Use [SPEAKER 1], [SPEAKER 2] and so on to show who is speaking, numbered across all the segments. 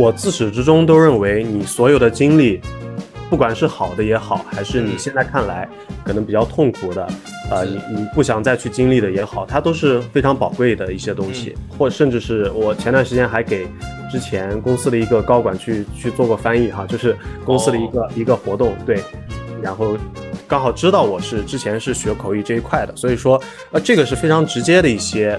[SPEAKER 1] 我自始至终都认为，你所有的经历，不管是好的也好，还是你现在看来可能比较痛苦的，呃，你你不想再去经历的也好，它都是非常宝贵的一些东西，或甚至是我前段时间还给之前公司的一个高管去去做过翻译哈，就是公司的一个一个活动，对，然后刚好知道我是之前是学口译这一块的，所以说呃这个是非常直接的一些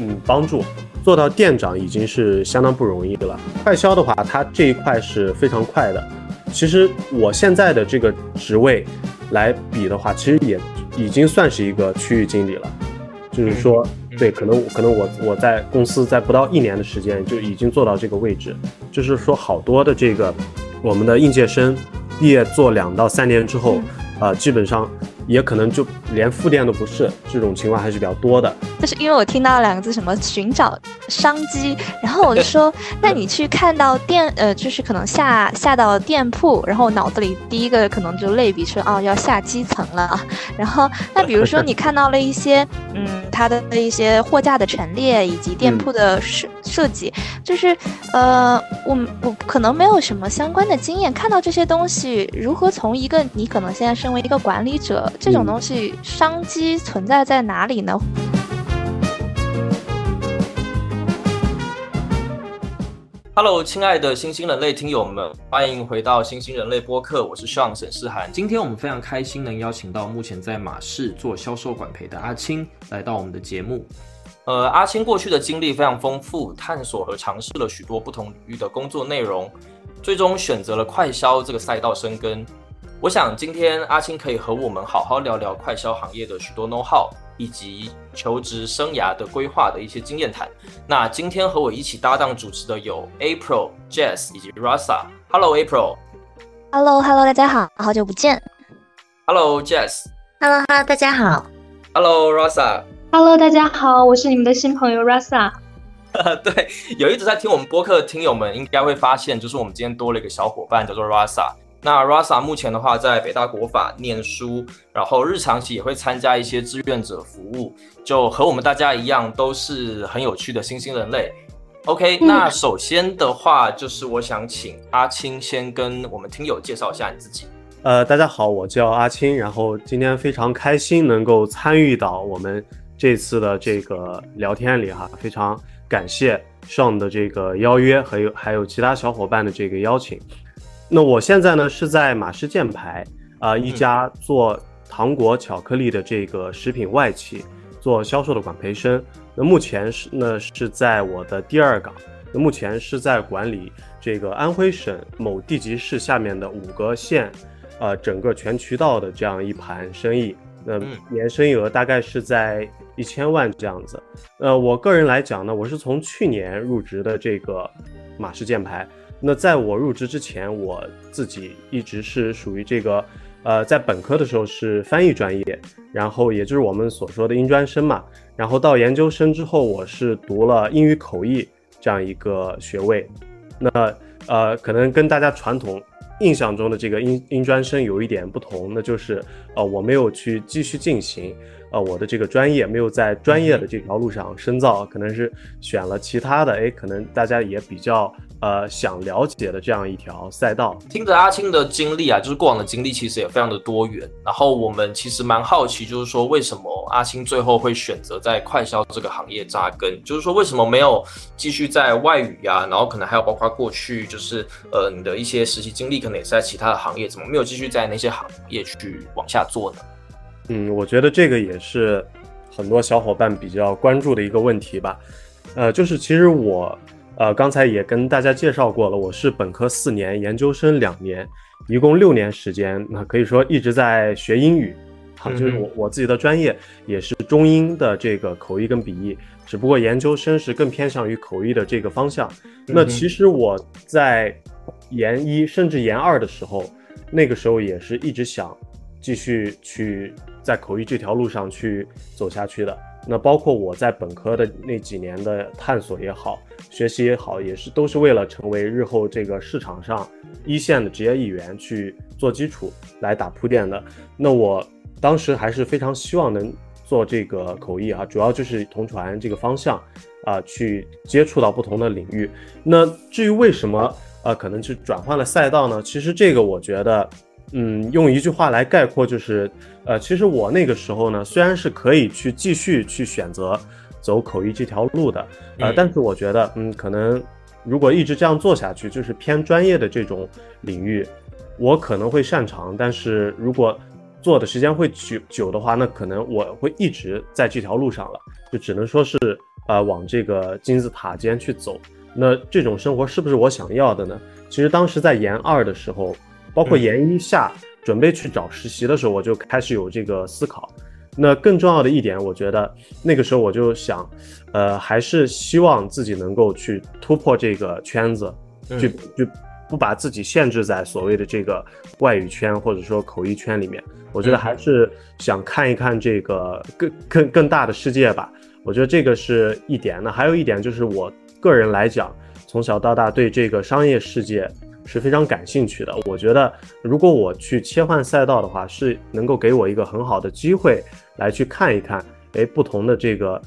[SPEAKER 1] 嗯帮助。做到店长已经是相当不容易了。快销的话，它这一块是非常快的。其实我现在的这个职位来比的话，其实也已经算是一个区域经理了。就是说，对，可能可能我我在公司在不到一年的时间就已经做到这个位置。就是说，好多的这个我们的应届生毕业做两到三年之后，啊，基本上。也可能就连副店都不是，这种情况还是比较多的。
[SPEAKER 2] 就是因为我听到两个字，什么寻找商机，然后我就说，那你去看到店，呃，就是可能下下到店铺，然后脑子里第一个可能就类比说，哦，要下基层了啊。然后，那比如说你看到了一些，嗯，它的一些货架的陈列以及店铺的设设计，就是，呃，我我可能没有什么相关的经验，看到这些东西，如何从一个你可能现在身为一个管理者。这种东西商机存在在哪里呢
[SPEAKER 3] ？Hello，亲爱的新兴人类听友们，欢迎回到新兴人类播客，我是 Sean 沈世涵。今天我们非常开心能邀请到目前在马氏做销售管培的阿青来到我们的节目。呃，阿青过去的经历非常丰富，探索和尝试了许多不同领域的工作内容，最终选择了快销这个赛道生根。我想今天阿青可以和我们好好聊聊快销行业的许多 know how，以及求职生涯的规划的一些经验谈。那今天和我一起搭档主持的有 April、Jess 以及 Rasa。Hello April。
[SPEAKER 2] Hello Hello 大家好，好久不见。
[SPEAKER 3] Hello Jess。
[SPEAKER 4] Hello Hello 大家好。
[SPEAKER 3] Hello Rasa。
[SPEAKER 5] Hello 大家好，我是你们的新朋友 Rasa。
[SPEAKER 3] 对，有一直在听我们播客的听友们应该会发现，就是我们今天多了一个小伙伴，叫做 Rasa。那 Rasa 目前的话在北大国法念书，然后日常期也会参加一些志愿者服务，就和我们大家一样，都是很有趣的新兴人类。OK，那首先的话就是我想请阿青先跟我们听友介绍一下你自己。
[SPEAKER 1] 呃，大家好，我叫阿青，然后今天非常开心能够参与到我们这次的这个聊天里哈，非常感谢 Sean 的这个邀约，还有还有其他小伙伴的这个邀请。那我现在呢是在马氏箭牌啊一家做糖果巧克力的这个食品外企做销售的管培生。那目前是呢是在我的第二岗，那目前是在管理这个安徽省某地级市下面的五个县，呃整个全渠道的这样一盘生意。那年生意额大概是在一千万这样子。呃，我个人来讲呢，我是从去年入职的这个马氏箭牌。那在我入职之前，我自己一直是属于这个，呃，在本科的时候是翻译专业，然后也就是我们所说的英专生嘛。然后到研究生之后，我是读了英语口译这样一个学位。那呃，可能跟大家传统印象中的这个英英专生有一点不同，那就是呃，我没有去继续进行呃我的这个专业，没有在专业的这条路上深造，可能是选了其他的，哎，可能大家也比较。呃，想了解的这样一条赛道，
[SPEAKER 3] 听着阿青的经历啊，就是过往的经历其实也非常的多元。然后我们其实蛮好奇，就是说为什么阿青最后会选择在快销这个行业扎根？就是说为什么没有继续在外语呀？然后可能还有包括过去就是呃你的一些实习经历，可能也是在其他的行业，怎么没有继续在那些行业去往下做呢？
[SPEAKER 1] 嗯，我觉得这个也是很多小伙伴比较关注的一个问题吧。呃，就是其实我。呃，刚才也跟大家介绍过了，我是本科四年，研究生两年，一共六年时间。那可以说一直在学英语，好，就是我我自己的专业也是中英的这个口译跟笔译，只不过研究生是更偏向于口译的这个方向。那其实我在研一甚至研二的时候，那个时候也是一直想继续去在口译这条路上去走下去的。那包括我在本科的那几年的探索也好，学习也好，也是都是为了成为日后这个市场上一线的职业议员去做基础来打铺垫的。那我当时还是非常希望能做这个口译啊，主要就是同传这个方向啊，去接触到不同的领域。那至于为什么呃可能是转换了赛道呢？其实这个我觉得，嗯，用一句话来概括就是，呃，其实我那个时候呢，虽然是可以去继续去选择走口译这条路的，呃，但是我觉得，嗯，可能如果一直这样做下去，就是偏专业的这种领域，我可能会擅长，但是如果做的时间会久久的话，那可能我会一直在这条路上了，就只能说是呃往这个金字塔尖去走。那这种生活是不是我想要的呢？其实当时在研二的时候，包括研一下准备去找实习的时候，我就开始有这个思考。那更重要的一点，我觉得那个时候我就想，呃，还是希望自己能够去突破这个圈子，就就不把自己限制在所谓的这个外语圈或者说口译圈里面。我觉得还是想看一看这个更更更大的世界吧。我觉得这个是一点。那还有一点就是，我个人来讲，从小到大对这个商业世界是非常感兴趣的。我觉得如果我去切换赛道的话，是能够给我一个很好的机会来去看一看，哎，不同的这个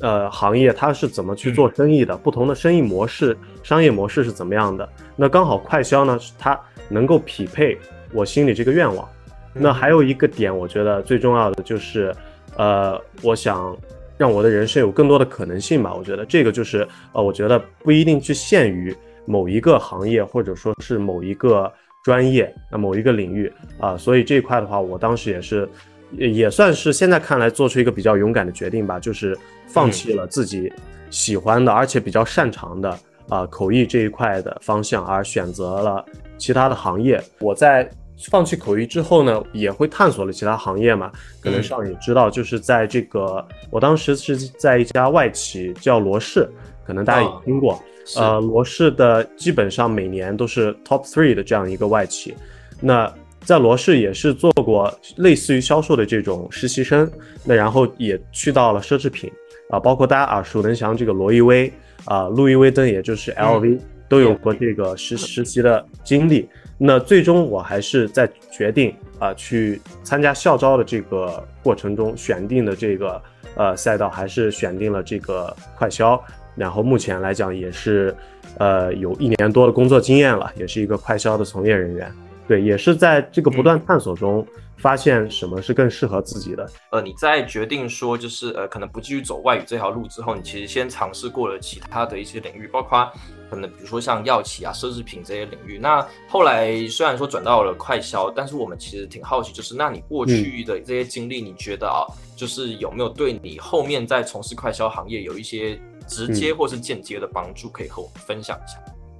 [SPEAKER 1] 呃行业它是怎么去做生意的，不同的生意模式、商业模式是怎么样的。那刚好快销呢，它能够匹配我心里这个愿望。那还有一个点，我觉得最重要的就是，呃，我想让我的人生有更多的可能性吧。我觉得这个就是，呃，我觉得不一定去限于某一个行业，或者说是某一个专业，那某一个领域啊。所以这一块的话，我当时也是，也算是现在看来做出一个比较勇敢的决定吧，就是放弃了自己喜欢的而且比较擅长的啊口译这一块的方向，而选择了其他的行业。我在。放弃口译之后呢，也会探索了其他行业嘛？可能上也知道，就是在这个，我当时是在一家外企叫罗氏，可能大家也听过。呃，罗氏的基本上每年都是 top three 的这样一个外企。那在罗氏也是做过类似于销售的这种实习生，那然后也去到了奢侈品啊，包括大家耳熟能详这个罗意威啊，路易威登，也就是 LV，都有过这个实实习的经历。那最终我还是在决定啊去参加校招的这个过程中选定的这个呃赛道，还是选定了这个快销。然后目前来讲也是呃有一年多的工作经验了，也是一个快销的从业人员。对，也是在这个不断探索中发现什么是更适合自己的。
[SPEAKER 3] 呃，你在决定说就是呃可能不继续走外语这条路之后，你其实先尝试过了其他的一些领域，包括。可能比如说像药企啊、奢侈品这些领域，那后来虽然说转到了快销，但是我们其实挺好奇，就是那你过去的这些经历，你觉得啊，就是有没有对你后面在从事快销行业有一些直接或是间接的帮助，可以和我们分享一下？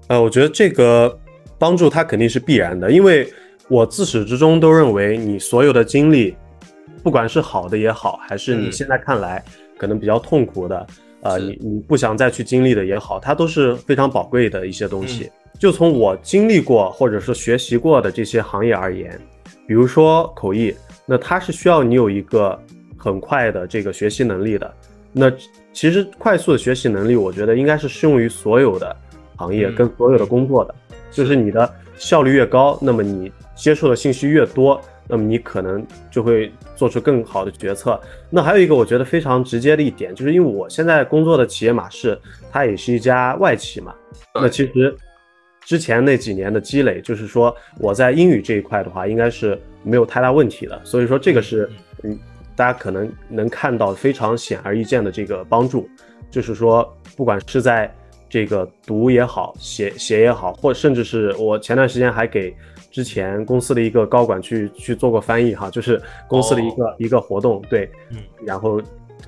[SPEAKER 1] 呃，我觉得这个帮助它肯定是必然的，因为我自始至终都认为，你所有的经历，不管是好的也好，还是你现在看来可能比较痛苦的。呃，你你不想再去经历的也好，它都是非常宝贵的一些东西。就从我经历过或者是学习过的这些行业而言，比如说口译，那它是需要你有一个很快的这个学习能力的。那其实快速的学习能力，我觉得应该是适用于所有的行业跟所有的工作的。就是你的效率越高，那么你接触的信息越多。那么你可能就会做出更好的决策。那还有一个我觉得非常直接的一点，就是因为我现在工作的企业马氏，它也是一家外企嘛。那其实之前那几年的积累，就是说我在英语这一块的话，应该是没有太大问题的。所以说这个是嗯，大家可能能看到非常显而易见的这个帮助，就是说不管是在这个读也好，写写也好，或甚至是我前段时间还给。之前公司的一个高管去去做过翻译哈，就是公司的一个一个活动，对，嗯，然后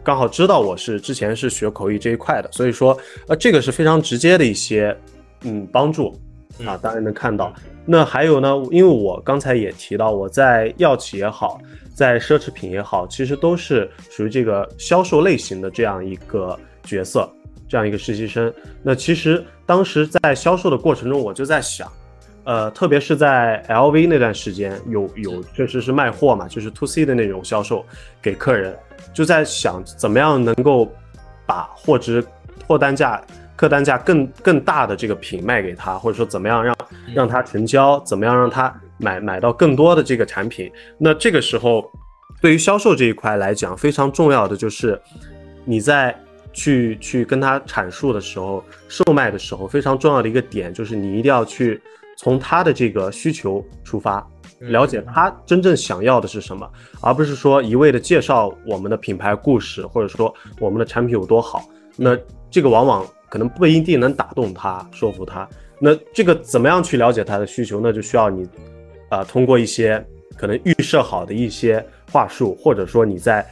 [SPEAKER 1] 刚好知道我是之前是学口译这一块的，所以说呃这个是非常直接的一些嗯帮助啊，当然能看到。那还有呢，因为我刚才也提到我在药企也好，在奢侈品也好，其实都是属于这个销售类型的这样一个角色，这样一个实习生。那其实当时在销售的过程中，我就在想。呃，特别是在 LV 那段时间，有有确实是卖货嘛，就是 to C 的那种销售给客人，就在想怎么样能够把货值、货单价、客单价更更大的这个品卖给他，或者说怎么样让让他成交，怎么样让他买买到更多的这个产品。那这个时候，对于销售这一块来讲，非常重要的就是你在去去跟他阐述的时候，售卖的时候，非常重要的一个点就是你一定要去从他的这个需求出发，了解他真正想要的是什么，而不是说一味的介绍我们的品牌故事，或者说我们的产品有多好。那这个往往可能不一定能打动他，说服他。那这个怎么样去了解他的需求？那就需要你，啊，通过一些可能预设好的一些话术，或者说你在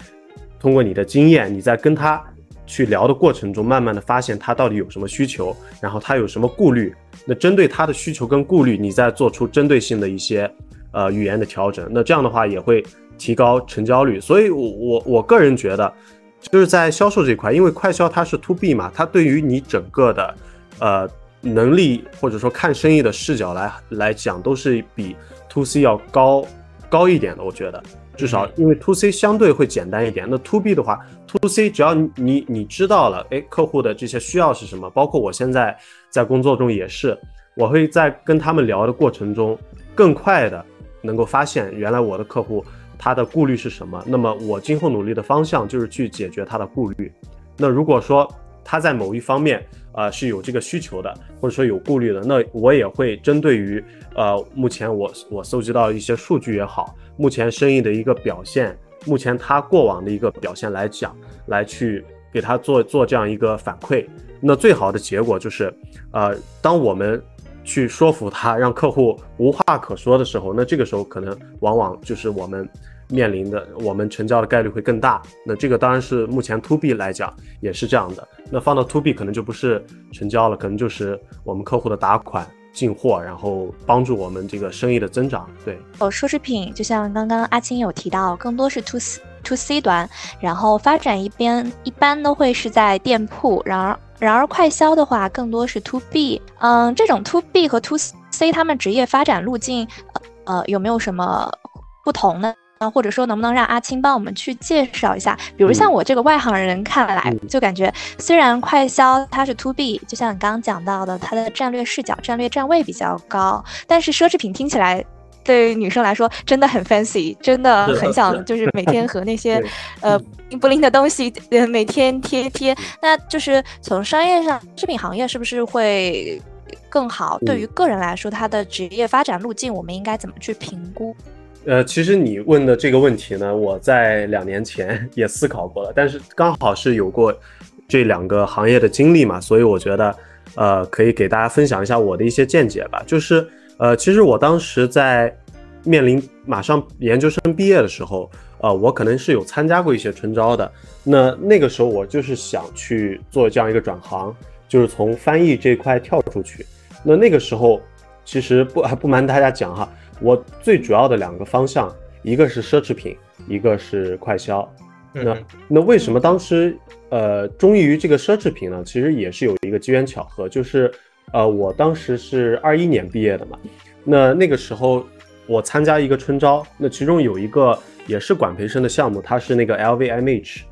[SPEAKER 1] 通过你的经验，你在跟他去聊的过程中，慢慢的发现他到底有什么需求，然后他有什么顾虑。那针对他的需求跟顾虑，你再做出针对性的一些呃语言的调整。那这样的话也会提高成交率。所以，我我我个人觉得，就是在销售这块，因为快销它是 to B 嘛，它对于你整个的呃。能力或者说看生意的视角来来讲，都是比 to C 要高高一点的。我觉得至少因为 to C 相对会简单一点。那 to B 的话，to C 只要你你知道了，哎，客户的这些需要是什么，包括我现在在工作中也是，我会在跟他们聊的过程中，更快的能够发现原来我的客户他的顾虑是什么。那么我今后努力的方向就是去解决他的顾虑。那如果说他在某一方面。啊，是有这个需求的，或者说有顾虑的，那我也会针对于呃，目前我我搜集到一些数据也好，目前生意的一个表现，目前他过往的一个表现来讲，来去给他做做这样一个反馈。那最好的结果就是，呃，当我们去说服他，让客户无话可说的时候，那这个时候可能往往就是我们。面临的我们成交的概率会更大，那这个当然是目前 to B 来讲也是这样的。那放到 to B 可能就不是成交了，可能就是我们客户的打款进货，然后帮助我们这个生意的增长。对，
[SPEAKER 2] 哦，奢侈品就像刚刚阿青有提到，更多是 to C to C 端，然后发展一边一般都会是在店铺，然而然而快销的话更多是 to B。嗯，这种 to B 和 to C 他们职业发展路径，呃，有没有什么不同呢？或者说，能不能让阿青帮我们去介绍一下？比如像我这个外行人看来，就感觉虽然快销它是 to B，就像你刚刚讲到的，它的战略视角、战略站位比较高，但是奢侈品听起来对女生来说真的很 fancy，真的很想就是每天和那些呃不灵的东西呃每天贴贴。那就是从商业上，饰品行业是不是会更好？对于个人来说，他的职业发展路径，我们应该怎么去评估？
[SPEAKER 1] 呃，其实你问的这个问题呢，我在两年前也思考过了，但是刚好是有过这两个行业的经历嘛，所以我觉得，呃，可以给大家分享一下我的一些见解吧。就是，呃，其实我当时在面临马上研究生毕业的时候，呃，我可能是有参加过一些春招的。那那个时候我就是想去做这样一个转行，就是从翻译这块跳出去。那那个时候，其实不还 不瞒大家讲哈。我最主要的两个方向，一个是奢侈品，一个是快销。那那为什么当时呃忠于这个奢侈品呢？其实也是有一个机缘巧合，就是呃我当时是二一年毕业的嘛。那那个时候我参加一个春招，那其中有一个也是管培生的项目，它是那个 LVMH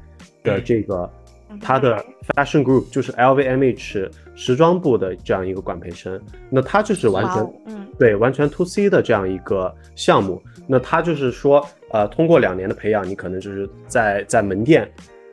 [SPEAKER 1] 的这个它的 Fashion Group，就是 LVMH 时装部的这样一个管培生。那他就是完全。对，完全 to C 的这样一个项目，那他就是说，呃，通过两年的培养，你可能就是在在门店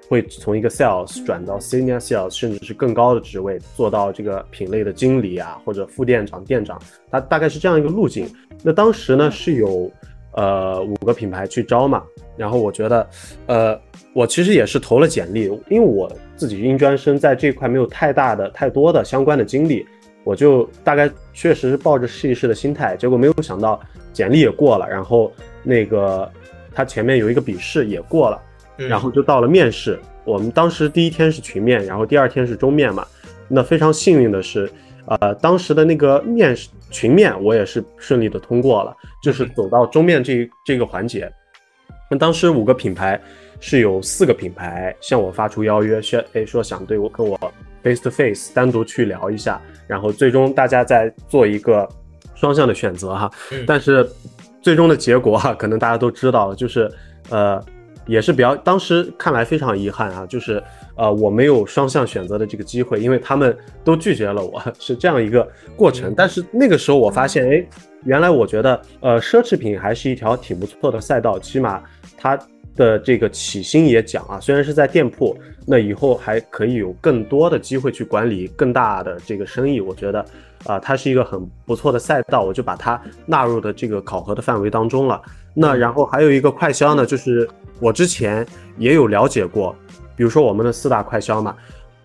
[SPEAKER 1] 会从一个 sales 转到 senior sales，甚至是更高的职位，做到这个品类的经理啊，或者副店长、店长，他大概是这样一个路径。那当时呢是有呃五个品牌去招嘛，然后我觉得，呃，我其实也是投了简历，因为我自己应专生，在这块没有太大的、太多的相关的经历。我就大概确实是抱着试一试的心态，结果没有想到简历也过了，然后那个他前面有一个笔试也过了，然后就到了面试。我们当时第一天是群面，然后第二天是中面嘛。那非常幸运的是，呃，当时的那个面试群面我也是顺利的通过了，就是走到中面这这个环节。那当时五个品牌是有四个品牌向我发出邀约，说哎说想对我跟我。face to face 单独去聊一下，然后最终大家再做一个双向的选择哈。但是最终的结果哈，可能大家都知道了，就是呃也是比较当时看来非常遗憾啊，就是呃我没有双向选择的这个机会，因为他们都拒绝了我，是这样一个过程。但是那个时候我发现，哎，原来我觉得呃奢侈品还是一条挺不错的赛道，起码它。的这个起薪也讲啊，虽然是在店铺，那以后还可以有更多的机会去管理更大的这个生意，我觉得啊，它是一个很不错的赛道，我就把它纳入的这个考核的范围当中了。那然后还有一个快销呢，就是我之前也有了解过，比如说我们的四大快销嘛，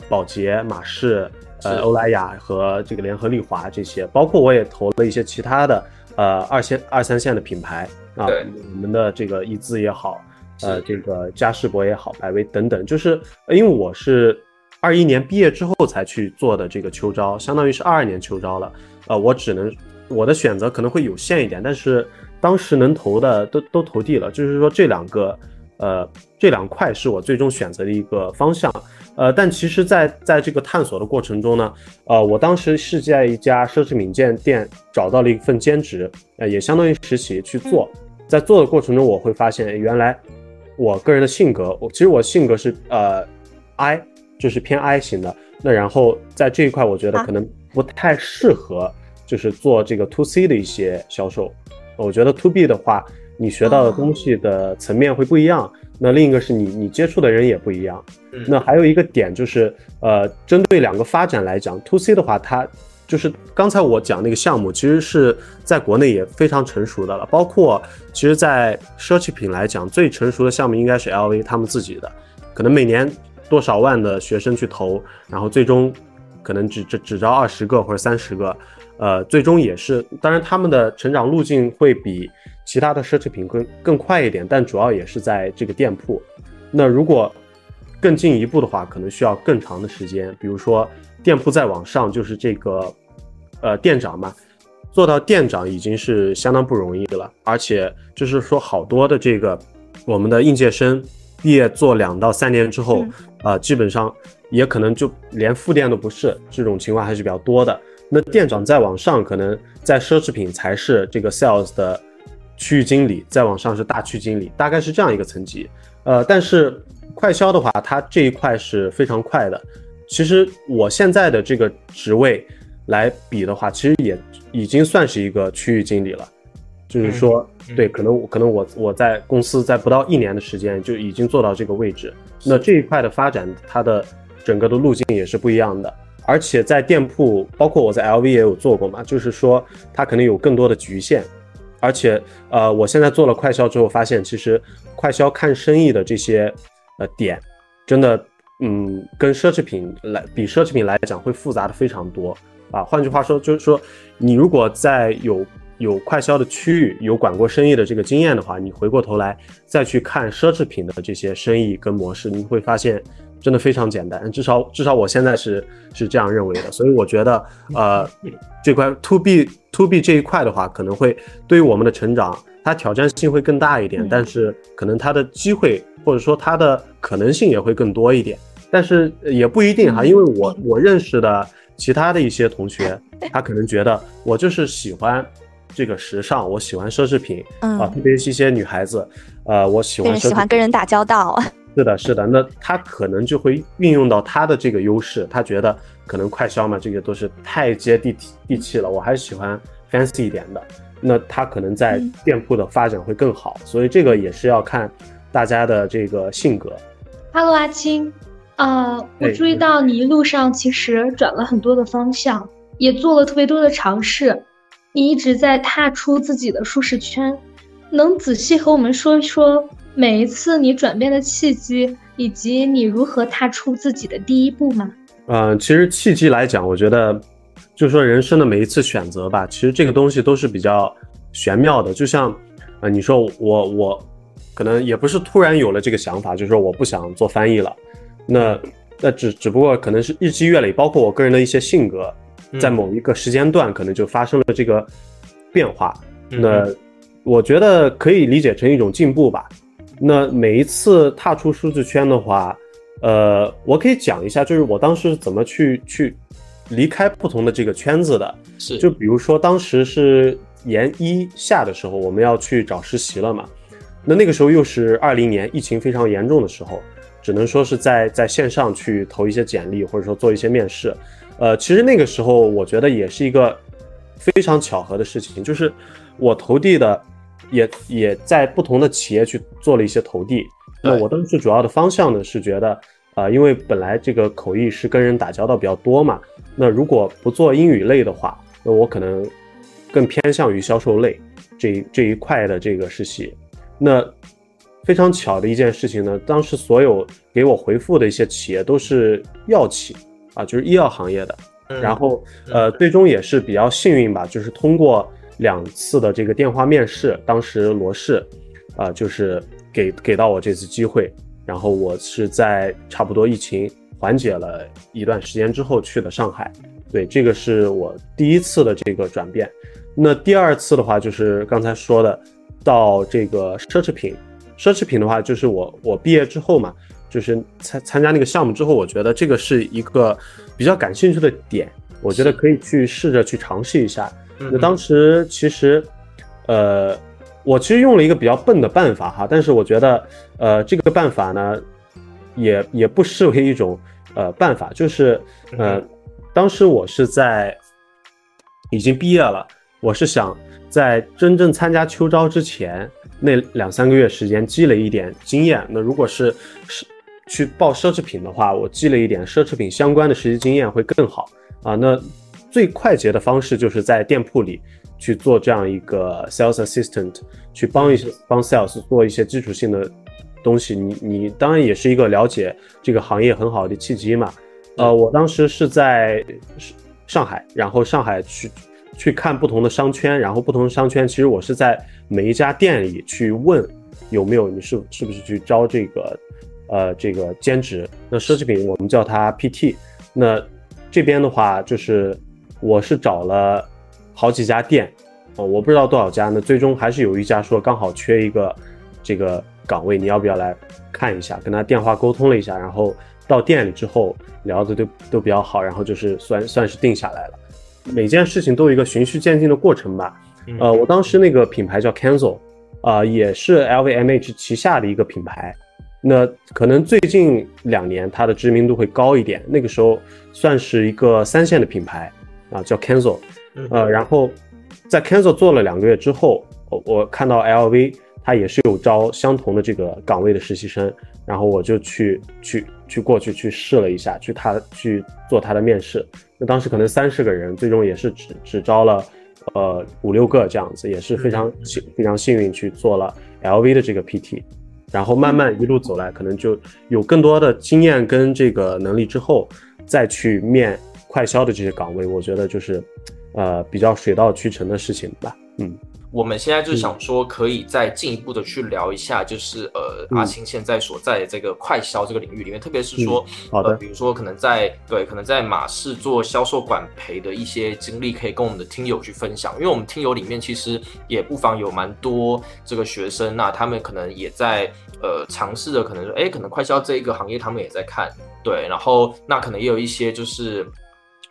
[SPEAKER 1] 宝洁、马仕、呃欧莱雅和这个联合利华这些，包括我也投了一些其他的呃二线、二三线的品牌啊，我们的这个易姿也好。呃，这个嘉士伯也好，百威等等，就是因为我是二一年毕业之后才去做的这个秋招，相当于是二二年秋招了。呃，我只能我的选择可能会有限一点，但是当时能投的都都投递了，就是说这两个呃这两块是我最终选择的一个方向。呃，但其实，在在这个探索的过程中呢，呃，我当时是在一家奢侈品店店找到了一份兼职，呃，也相当于实习去做，在做的过程中，我会发现原来。我个人的性格，我其实我性格是呃，I，就是偏 I 型的。那然后在这一块，我觉得可能不太适合，就是做这个 To C 的一些销售。我觉得 To B 的话，你学到的东西的层面会不一样。那另一个是你你接触的人也不一样。那还有一个点就是，呃，针对两个发展来讲，To C 的话，它。就是刚才我讲那个项目，其实是在国内也非常成熟的了。包括其实，在奢侈品来讲，最成熟的项目应该是 LV 他们自己的，可能每年多少万的学生去投，然后最终可能只只只招二十个或者三十个，呃，最终也是，当然他们的成长路径会比其他的奢侈品更更快一点，但主要也是在这个店铺。那如果更进一步的话，可能需要更长的时间，比如说。店铺再往上就是这个，呃，店长嘛，做到店长已经是相当不容易了。而且就是说，好多的这个我们的应届生毕业做两到三年之后，啊，基本上也可能就连副店都不是，这种情况还是比较多的。那店长再往上，可能在奢侈品才是这个 sales 的区域经理，再往上是大区经理，大概是这样一个层级。呃，但是快销的话，它这一块是非常快的。其实我现在的这个职位来比的话，其实也已经算是一个区域经理了。就是说，对，可能可能我我在公司在不到一年的时间就已经做到这个位置。那这一块的发展，它的整个的路径也是不一样的。而且在店铺，包括我在 LV 也有做过嘛，就是说它可能有更多的局限。而且，呃，我现在做了快销之后，发现其实快销看生意的这些呃点，真的。嗯，跟奢侈品来比，奢侈品来讲会复杂的非常多啊。换句话说，就是说，你如果在有有快销的区域有管过生意的这个经验的话，你回过头来再去看奢侈品的这些生意跟模式，你会发现真的非常简单。至少至少我现在是是这样认为的。所以我觉得，呃，这块 to B to B 这一块的话，可能会对于我们的成长，它挑战性会更大一点，但是可能它的机会。或者说它的可能性也会更多一点，但是也不一定哈，因为我我认识的其他的一些同学，他可能觉得我就是喜欢这个时尚，我喜欢奢侈品啊，特别是一些女孩子，呃，我喜欢
[SPEAKER 2] 喜欢跟人打交道。
[SPEAKER 1] 是的，是的，那他可能就会运用到他的这个优势，他觉得可能快销嘛，这个都是太接地气地气了，我还是喜欢 fancy 一点的，那他可能在店铺的发展会更好，所以这个也是要看。大家的这个性格
[SPEAKER 5] ，Hello，阿青，啊，我注意到你一路上其实转了很多的方向，也做了特别多的尝试，你一直在踏出自己的舒适圈，能仔细和我们说一说每一次你转变的契机，以及你如何踏出自己的第一步吗？
[SPEAKER 1] 嗯，其实契机来讲，我觉得，就是说人生的每一次选择吧，其实这个东西都是比较玄妙的，就像，呃，你说我我。可能也不是突然有了这个想法，就是说我不想做翻译了。那那只只不过可能是日积月累，包括我个人的一些性格，在某一个时间段可能就发生了这个变化。那我觉得可以理解成一种进步吧。那每一次踏出舒适圈的话，呃，我可以讲一下，就是我当时是怎么去去离开不同的这个圈子的。
[SPEAKER 3] 是，
[SPEAKER 1] 就比如说当时是研一下的时候，我们要去找实习了嘛。那那个时候又是二零年疫情非常严重的时候，只能说是在在线上去投一些简历，或者说做一些面试。呃，其实那个时候我觉得也是一个非常巧合的事情，就是我投递的也也在不同的企业去做了一些投递，那我当时主要的方向呢是觉得，呃，因为本来这个口译是跟人打交道比较多嘛，那如果不做英语类的话，那我可能更偏向于销售类这这一块的这个实习。那非常巧的一件事情呢，当时所有给我回复的一些企业都是药企啊，就是医药行业的。然后呃，最终也是比较幸运吧，就是通过两次的这个电话面试，当时罗氏啊，就是给给到我这次机会。然后我是在差不多疫情缓解了一段时间之后去的上海。对，这个是我第一次的这个转变。那第二次的话，就是刚才说的，到这个奢侈品。奢侈品的话，就是我我毕业之后嘛，就是参参加那个项目之后，我觉得这个是一个比较感兴趣的点，我觉得可以去试着去尝试一下。那当时其实，呃，我其实用了一个比较笨的办法哈，但是我觉得，呃，这个办法呢，也也不失为一种呃办法，就是呃，当时我是在已经毕业了，我是想在真正参加秋招之前。那两三个月时间积累一点经验，那如果是是去报奢侈品的话，我积累一点奢侈品相关的实习经验会更好啊。那最快捷的方式就是在店铺里去做这样一个 sales assistant，去帮一些帮 sales 做一些基础性的东西。你你当然也是一个了解这个行业很好的契机嘛。呃，我当时是在上海，然后上海去。去看不同的商圈，然后不同的商圈，其实我是在每一家店里去问有没有你是是不是去招这个呃这个兼职。那奢侈品我们叫它 PT。那这边的话就是我是找了好几家店啊，我不知道多少家呢，最终还是有一家说刚好缺一个这个岗位，你要不要来看一下？跟他电话沟通了一下，然后到店里之后聊的都都比较好，然后就是算算是定下来了。每件事情都有一个循序渐进的过程吧。呃，我当时那个品牌叫 Cancel，啊，也是 LVMH 旗下的一个品牌。那可能最近两年它的知名度会高一点。那个时候算是一个三线的品牌啊，叫 Cancel。呃，然后在 Cancel 做了两个月之后，我我看到 LV 它也是有招相同的这个岗位的实习生，然后我就去去去过去去试了一下，去他去做他的面试。那当时可能三十个人，最终也是只只招了，呃五六个这样子，也是非常幸非常幸运去做了 LV 的这个 PT，然后慢慢一路走来，可能就有更多的经验跟这个能力之后，再去面快销的这些岗位，我觉得就是，呃比较水到渠成的事情吧，嗯。
[SPEAKER 3] 我们现在就想说，可以再进一步的去聊一下，就是呃，阿青现在所在这个快销这个领域里面，特别是说，
[SPEAKER 1] 呃，
[SPEAKER 3] 比如说可能在对，可能在马市做销售管培的一些经历，可以跟我们的听友去分享。因为我们听友里面其实也不妨有蛮多这个学生，那他们可能也在呃尝试着，可能说，哎，可能快销这一个行业他们也在看，对，然后那可能也有一些就是。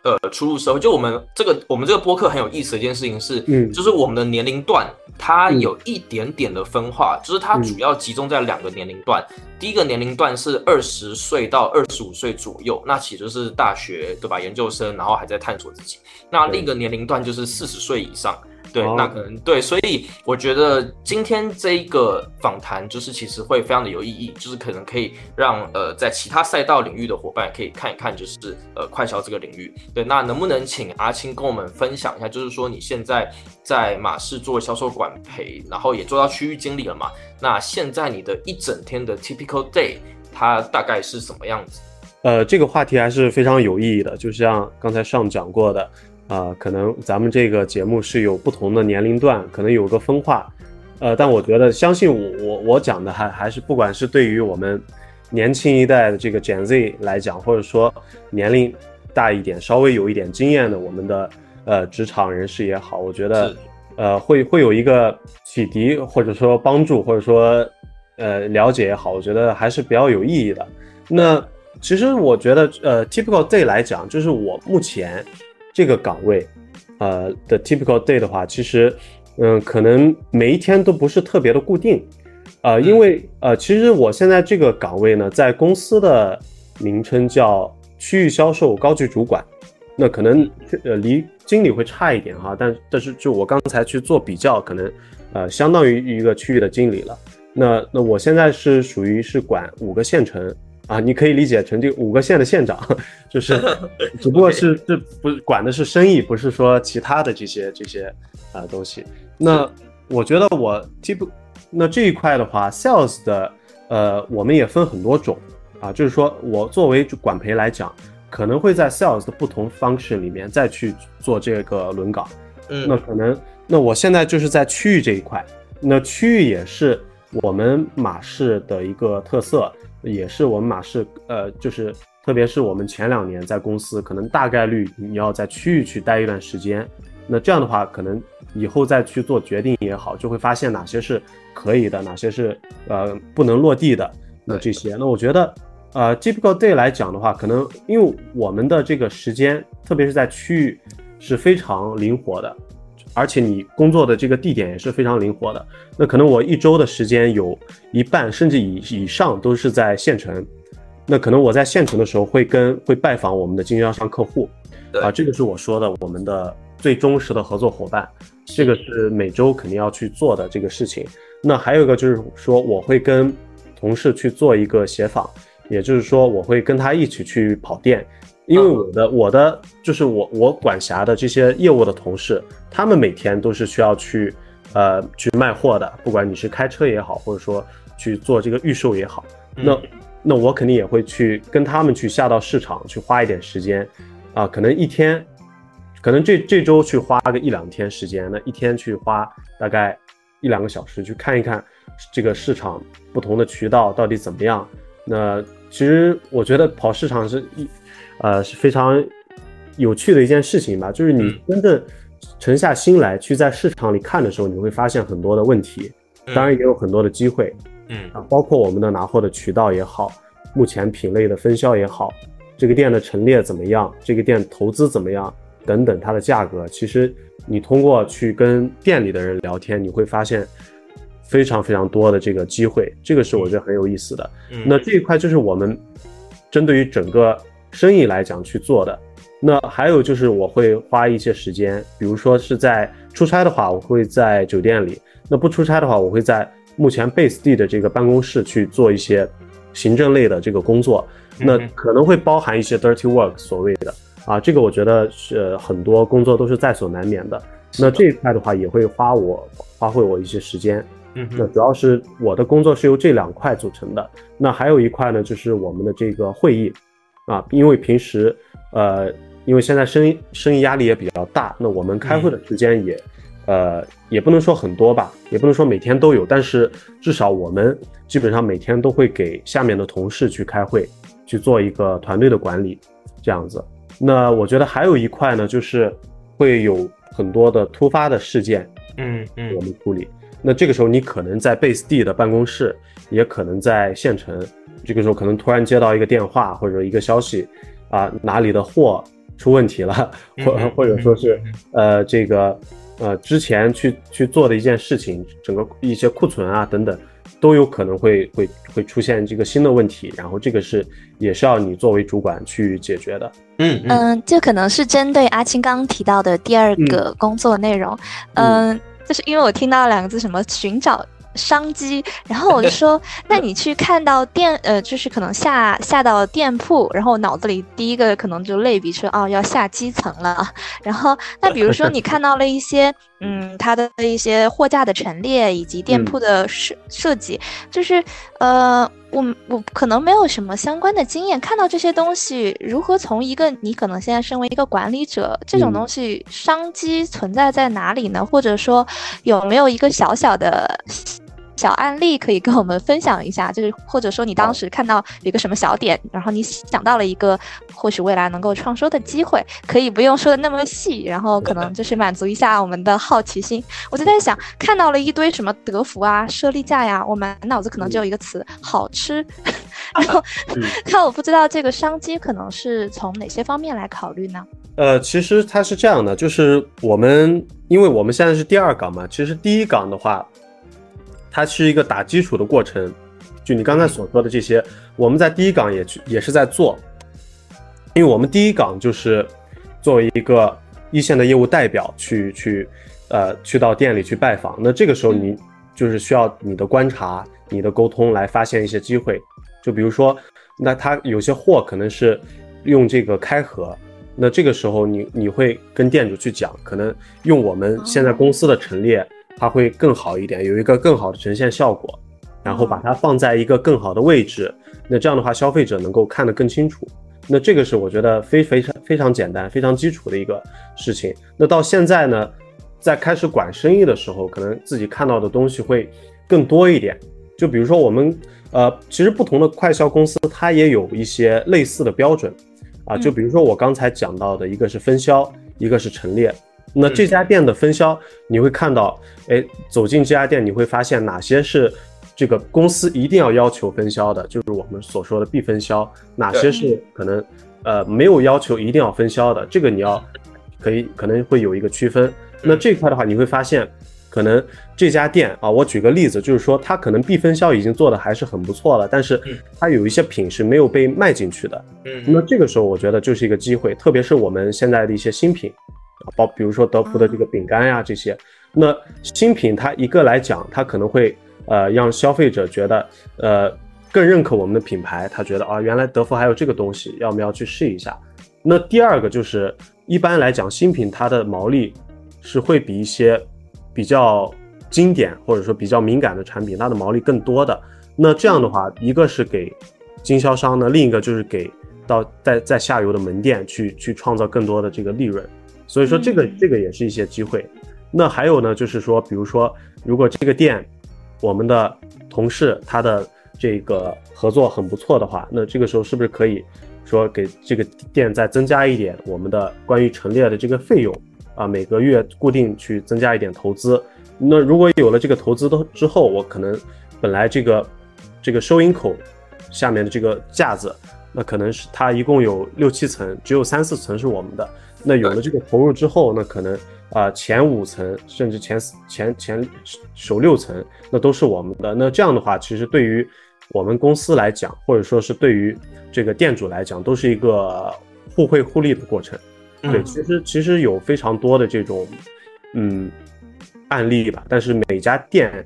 [SPEAKER 3] 呃，初入社会，就我们这个我们这个播客很有意思的一件事情是，嗯，就是我们的年龄段它有一点点的分化，就是它主要集中在两个年龄段。第一个年龄段是二十岁到二十五岁左右，那其实是大学对吧？研究生，然后还在探索自己。那另一个年龄段就是四十岁以上。对，那可能对，所以我觉得今天这一个访谈就是其实会非常的有意义，就是可能可以让呃在其他赛道领域的伙伴可以看一看，就是呃快销这个领域。对，那能不能请阿青跟我们分享一下，就是说你现在在马市做销售管培，然后也做到区域经理了嘛？那现在你的一整天的 typical day 它大概是什么样子？
[SPEAKER 1] 呃，这个话题还是非常有意义的，就像刚才上讲过的。啊，可能咱们这个节目是有不同的年龄段，可能有个分化，呃，但我觉得相信我，我我讲的还还是不管是对于我们年轻一代的这个 Gen Z 来讲，或者说年龄大一点、稍微有一点经验的我们的呃职场人士也好，我觉得呃会会有一个启迪，或者说帮助，或者说呃了解也好，我觉得还是比较有意义的。那其实我觉得呃 Typical Day 来讲，就是我目前。这个岗位，呃的 typical day 的话，其实，嗯，可能每一天都不是特别的固定，呃，因为呃，其实我现在这个岗位呢，在公司的名称叫区域销售高级主管，那可能呃离经理会差一点哈，但但是就我刚才去做比较，可能呃相当于一个区域的经理了。那那我现在是属于是管五个县城啊，你可以理解成这五个县的县长，就是 只不过是这不管的是生意，不是说其他的这些这些啊东西。那我觉得我基本那这一块的话，sales 的呃我们也分很多种啊，就是说我作为管培来讲，可能会在 sales 的不同 function 里面再去做这个轮岗。
[SPEAKER 3] 嗯，
[SPEAKER 1] 那可能那我现在就是在区域这一块，那区域也是我们马氏的一个特色，也是我们马氏呃就是特别是我们前两年在公司，可能大概率你要在区域去待一段时间，那这样的话可能。以后再去做决定也好，就会发现哪些是可以的，哪些是呃不能落地的。那这些，那我觉得，呃，typical day 来讲的话，可能因为我们的这个时间，特别是在区域是非常灵活的，而且你工作的这个地点也是非常灵活的。那可能我一周的时间有一半甚至以以上都是在县城。那可能我在县城的时候会跟会拜访我们的经销商客户，啊，这个是我说的我们的最忠实的合作伙伴。这个是每周肯定要去做的这个事情。那还有一个就是说，我会跟同事去做一个协访，也就是说，我会跟他一起去跑店，因为我的我的就是我我管辖的这些业务的同事，他们每天都是需要去呃去卖货的，不管你是开车也好，或者说去做这个预售也好，那那我肯定也会去跟他们去下到市场去花一点时间，啊，可能一天。可能这这周去花个一两天时间，那一天去花大概一两个小时去看一看这个市场不同的渠道到底怎么样。那其实我觉得跑市场是一呃是非常有趣的一件事情吧，就是你真正沉下心来去在市场里看的时候，你会发现很多的问题，当然也有很多的机会。
[SPEAKER 3] 嗯
[SPEAKER 1] 啊，包括我们的拿货的渠道也好，目前品类的分销也好，这个店的陈列怎么样，这个店投资怎么样。等等，它的价格其实你通过去跟店里的人聊天，你会发现非常非常多的这个机会，这个是我觉得很有意思的。那这一块就是我们针对于整个生意来讲去做的。那还有就是我会花一些时间，比如说是在出差的话，我会在酒店里；那不出差的话，我会在目前 base 地的这个办公室去做一些行政类的这个工作。那可能会包含一些 dirty work，所谓的。啊，这个我觉得是很多工作都是在所难免的。那这一块的话，也会花我花费我一些时间。
[SPEAKER 3] 嗯，
[SPEAKER 1] 那主要是我的工作是由这两块组成的。那还有一块呢，就是我们的这个会议啊，因为平时呃，因为现在生意生意压力也比较大，那我们开会的时间也呃，也不能说很多吧，也不能说每天都有，但是至少我们基本上每天都会给下面的同事去开会，去做一个团队的管理，这样子。那我觉得还有一块呢，就是会有很多的突发的事件，
[SPEAKER 3] 嗯嗯，
[SPEAKER 1] 我们处理。那这个时候你可能在 base D 的办公室，也可能在县城，这个时候可能突然接到一个电话或者一个消息，啊，哪里的货出问题了，或或者说是呃这个呃之前去去做的一件事情，整个一些库存啊等等。都有可能会会会出现这个新的问题，然后这个是也是要你作为主管去解决的。
[SPEAKER 3] 嗯
[SPEAKER 2] 嗯，这可能是针对阿青刚刚提到的第二个工作内容。嗯，就是因为我听到两个字，什么寻找。商机，然后 我就说，那你去看到店，呃，就是可能下下到店铺，然后脑子里第一个可能就类比说，哦，要下基层了。然后，那比如说你看到了一些，嗯，它的一些货架的陈列以及店铺的设设计，就是，呃，我我可能没有什么相关的经验，看到这些东西，如何从一个你可能现在身为一个管理者，这种东西商机存在在哪里呢？或者说有没有一个小小的？小案例可以跟我们分享一下，就是或者说你当时看到有一个什么小点，然后你想到了一个或许未来能够创收的机会，可以不用说的那么细，然后可能就是满足一下我们的好奇心。我就在想，看到了一堆什么德芙啊、舍利架呀，我满脑子可能只有一个词好吃，然后 但我不知道这个商机可能是从哪些方面来考虑呢？
[SPEAKER 1] 呃，其实它是这样的，就是我们因为我们现在是第二岗嘛，其实第一岗的话。它是一个打基础的过程，就你刚才所说的这些，我们在第一岗也去也是在做，因为我们第一岗就是作为一个一线的业务代表去去呃去到店里去拜访，那这个时候你就是需要你的观察，你的沟通来发现一些机会。就比如说，那他有些货可能是用这个开盒，那这个时候你你会跟店主去讲，可能用我们现在公司的陈列，它会更好一点，有一个更好的呈现效果，然后把它放在一个更好的位置，那这样的话消费者能够看得更清楚。那这个是我觉得非非常非常简单、非常基础的一个事情。那到现在呢，在开始管生意的时候，可能自己看到的东西会更多一点。就比如说我们，呃，其实不同的快销公司它也有一些类似的标准，啊，就比如说我刚才讲到的一个是分销，一个是陈列。那这家店的分销，你会看到，哎，走进这家店，你会发现哪些是。这个公司一定要要求分销的，就是我们所说的必分销。哪些是可能，呃，没有要求一定要分销的？这个你要可以可能会有一个区分。那这块的话，你会发现，可能这家店啊，我举个例子，就是说它可能必分销已经做的还是很不错了，但是它有一些品是没有被卖进去的。嗯，那这个时候我觉得就是一个机会，特别是我们现在的一些新品，包比如说德芙的这个饼干呀这些，那新品它一个来讲，它可能会。呃，让消费者觉得，呃，更认可我们的品牌。他觉得啊，原来德芙还有这个东西，要不要去试一下？那第二个就是，一般来讲，新品它的毛利是会比一些比较经典或者说比较敏感的产品，它的毛利更多的。那这样的话，一个是给经销商呢，另一个就是给到在在下游的门店去去创造更多的这个利润。所以说，这个这个也是一些机会。那还有呢，就是说，比如说，如果这个店。我们的同事他的这个合作很不错的话，那这个时候是不是可以说给这个店再增加一点我们的关于陈列的这个费用啊？每个月固定去增加一点投资。那如果有了这个投资的之后，我可能本来这个这个收银口下面的这个架子，那可能是它一共有六七层，只有三四层是我们的。那有了这个投入之后，那可能。啊，前五层甚至前前前首六层，那都是我们的。那这样的话，其实对于我们公司来讲，或者说是对于这个店主来讲，都是一个互惠互利的过程。对，其实其实有非常多的这种嗯案例吧，但是每家店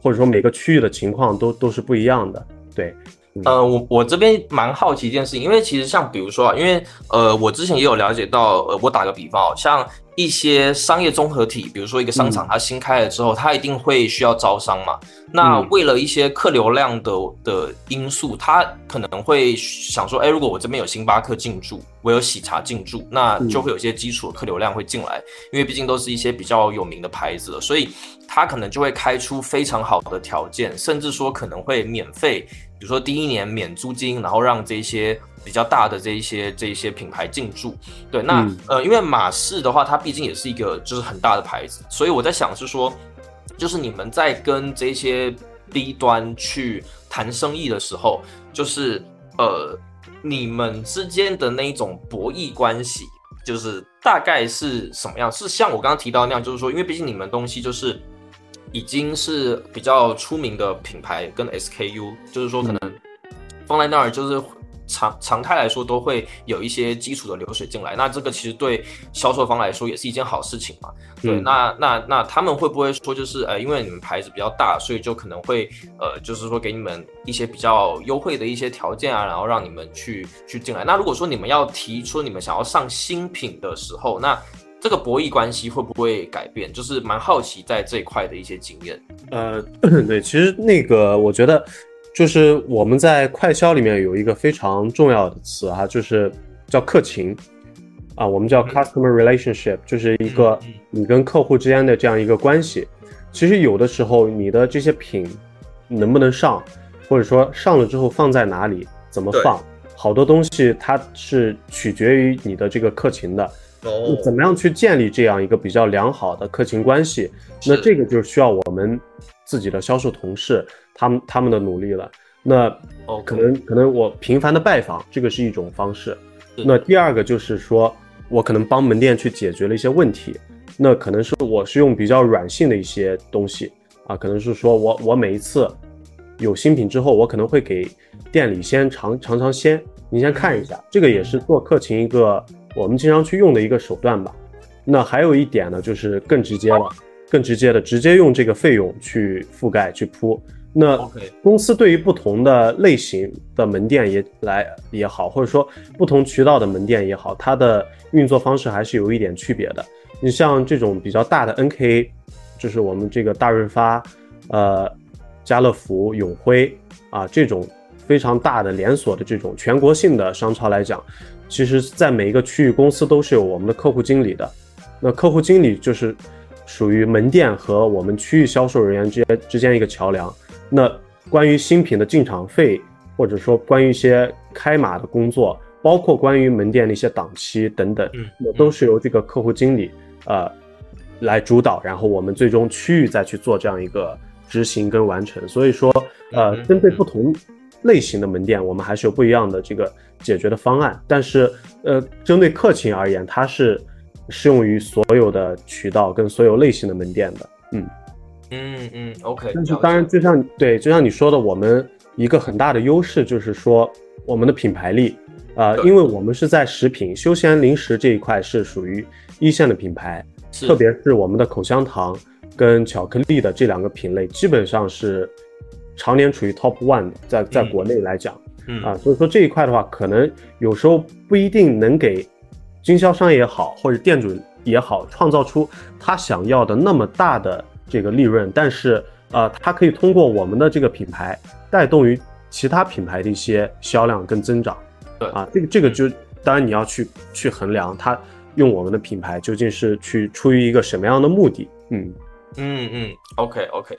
[SPEAKER 1] 或者说每个区域的情况都都是不一样的。对，
[SPEAKER 3] 呃，我我这边蛮好奇一件事情，因为其实像比如说啊，因为呃，我之前也有了解到，呃，我打个比方，像。一些商业综合体，比如说一个商场，它新开了之后，它一定会需要招商嘛。那为了一些客流量的的因素，它可能会想说，哎，如果我这边有星巴克进驻，我有喜茶进驻，那就会有一些基础的客流量会进来，因为毕竟都是一些比较有名的牌子，所以它可能就会开出非常好的条件，甚至说可能会免费，比如说第一年免租金，然后让这些。比较大的这一些这一些品牌进驻，对，那呃，因为马氏的话，它毕竟也是一个就是很大的牌子，所以我在想是说，就是你们在跟这些 B 端去谈生意的时候，就是呃，你们之间的那一种博弈关系，就是大概是什么样？是像我刚刚提到那样，就是说，因为毕竟你们东西就是已经是比较出名的品牌跟 SKU，就是说可能放在那儿就是。常常态来说都会有一些基础的流水进来，那这个其实对销售方来说也是一件好事情嘛。对，那那那他们会不会说就是呃，因为你们牌子比较大，所以就可能会呃，就是说给你们一些比较优惠的一些条件啊，然后让你们去去进来。那如果说你们要提出你们想要上新品的时候，那这个博弈关系会不会改变？就是蛮好奇在这一块的一些经验。
[SPEAKER 1] 呃，对，其实那个我觉得。就是我们在快销里面有一个非常重要的词哈，就是叫客情啊，我们叫 customer relationship，就是一个你跟客户之间的这样一个关系。其实有的时候你的这些品能不能上，或者说上了之后放在哪里，怎么放，好多东西它是取决于你的这个客情的。哦，怎么样去建立这样一个比较良好的客情关系？那这个就需要我们自己的销售同事。他们他们的努力了，那哦，可能可能我频繁的拜访，这个是一种方式。那第二个就是说，我可能帮门店去解决了一些问题，那可能是我是用比较软性的一些东西啊，可能是说我我每一次有新品之后，我可能会给店里先尝尝尝鲜，你先看一下，这个也是做客情一个我们经常去用的一个手段吧。那还有一点呢，就是更直接了，更直接的直接用这个费用去覆盖去铺。那公司对于不同的类型的门店也来也好，或者说不同渠道的门店也好，它的运作方式还是有一点区别的。你像这种比较大的 NK，就是我们这个大润发、呃家乐福、永辉啊这种非常大的连锁的这种全国性的商超来讲，其实在每一个区域公司都是有我们的客户经理的。那客户经理就是属于门店和我们区域销售人员之间之间一个桥梁。那关于新品的进场费，或者说关于一些开码的工作，包括关于门店的一些档期等等，
[SPEAKER 3] 嗯
[SPEAKER 1] 那都是由这个客户经理呃来主导，然后我们最终区域再去做这样一个执行跟完成。所以说，呃
[SPEAKER 3] 嗯，
[SPEAKER 1] 针对不同类型的门店，我们还是有不一样的这个解决的方案。但是，呃，针对客情而言，它是适用于所有的渠道跟所有类型的门店的。嗯。
[SPEAKER 3] 嗯嗯，OK，
[SPEAKER 1] 但是当然，就像对，就像你说的，我们一个很大的优势就是说我们的品牌力，呃，因为我们是在食品、休闲零食这一块是属于一线的品牌，
[SPEAKER 3] 是
[SPEAKER 1] 特别是我们的口香糖跟巧克力的这两个品类，基本上是常年处于 top one 的，在在
[SPEAKER 3] 嗯
[SPEAKER 1] 国内来讲。
[SPEAKER 3] 嗯
[SPEAKER 1] 啊，所以说这一块的话，可能有时候不一定能给经销商也好，或者店主也好，创造出他想要的那么大的这个利润，但是呃，他可以通过我们的这个品牌带动于其他品牌的一些销量跟增长。
[SPEAKER 3] 对
[SPEAKER 1] 啊，这个这个就当然你要去去衡量他用我们的品牌究竟是去出于一个什么样的目的。嗯，
[SPEAKER 3] 嗯嗯，OK OK，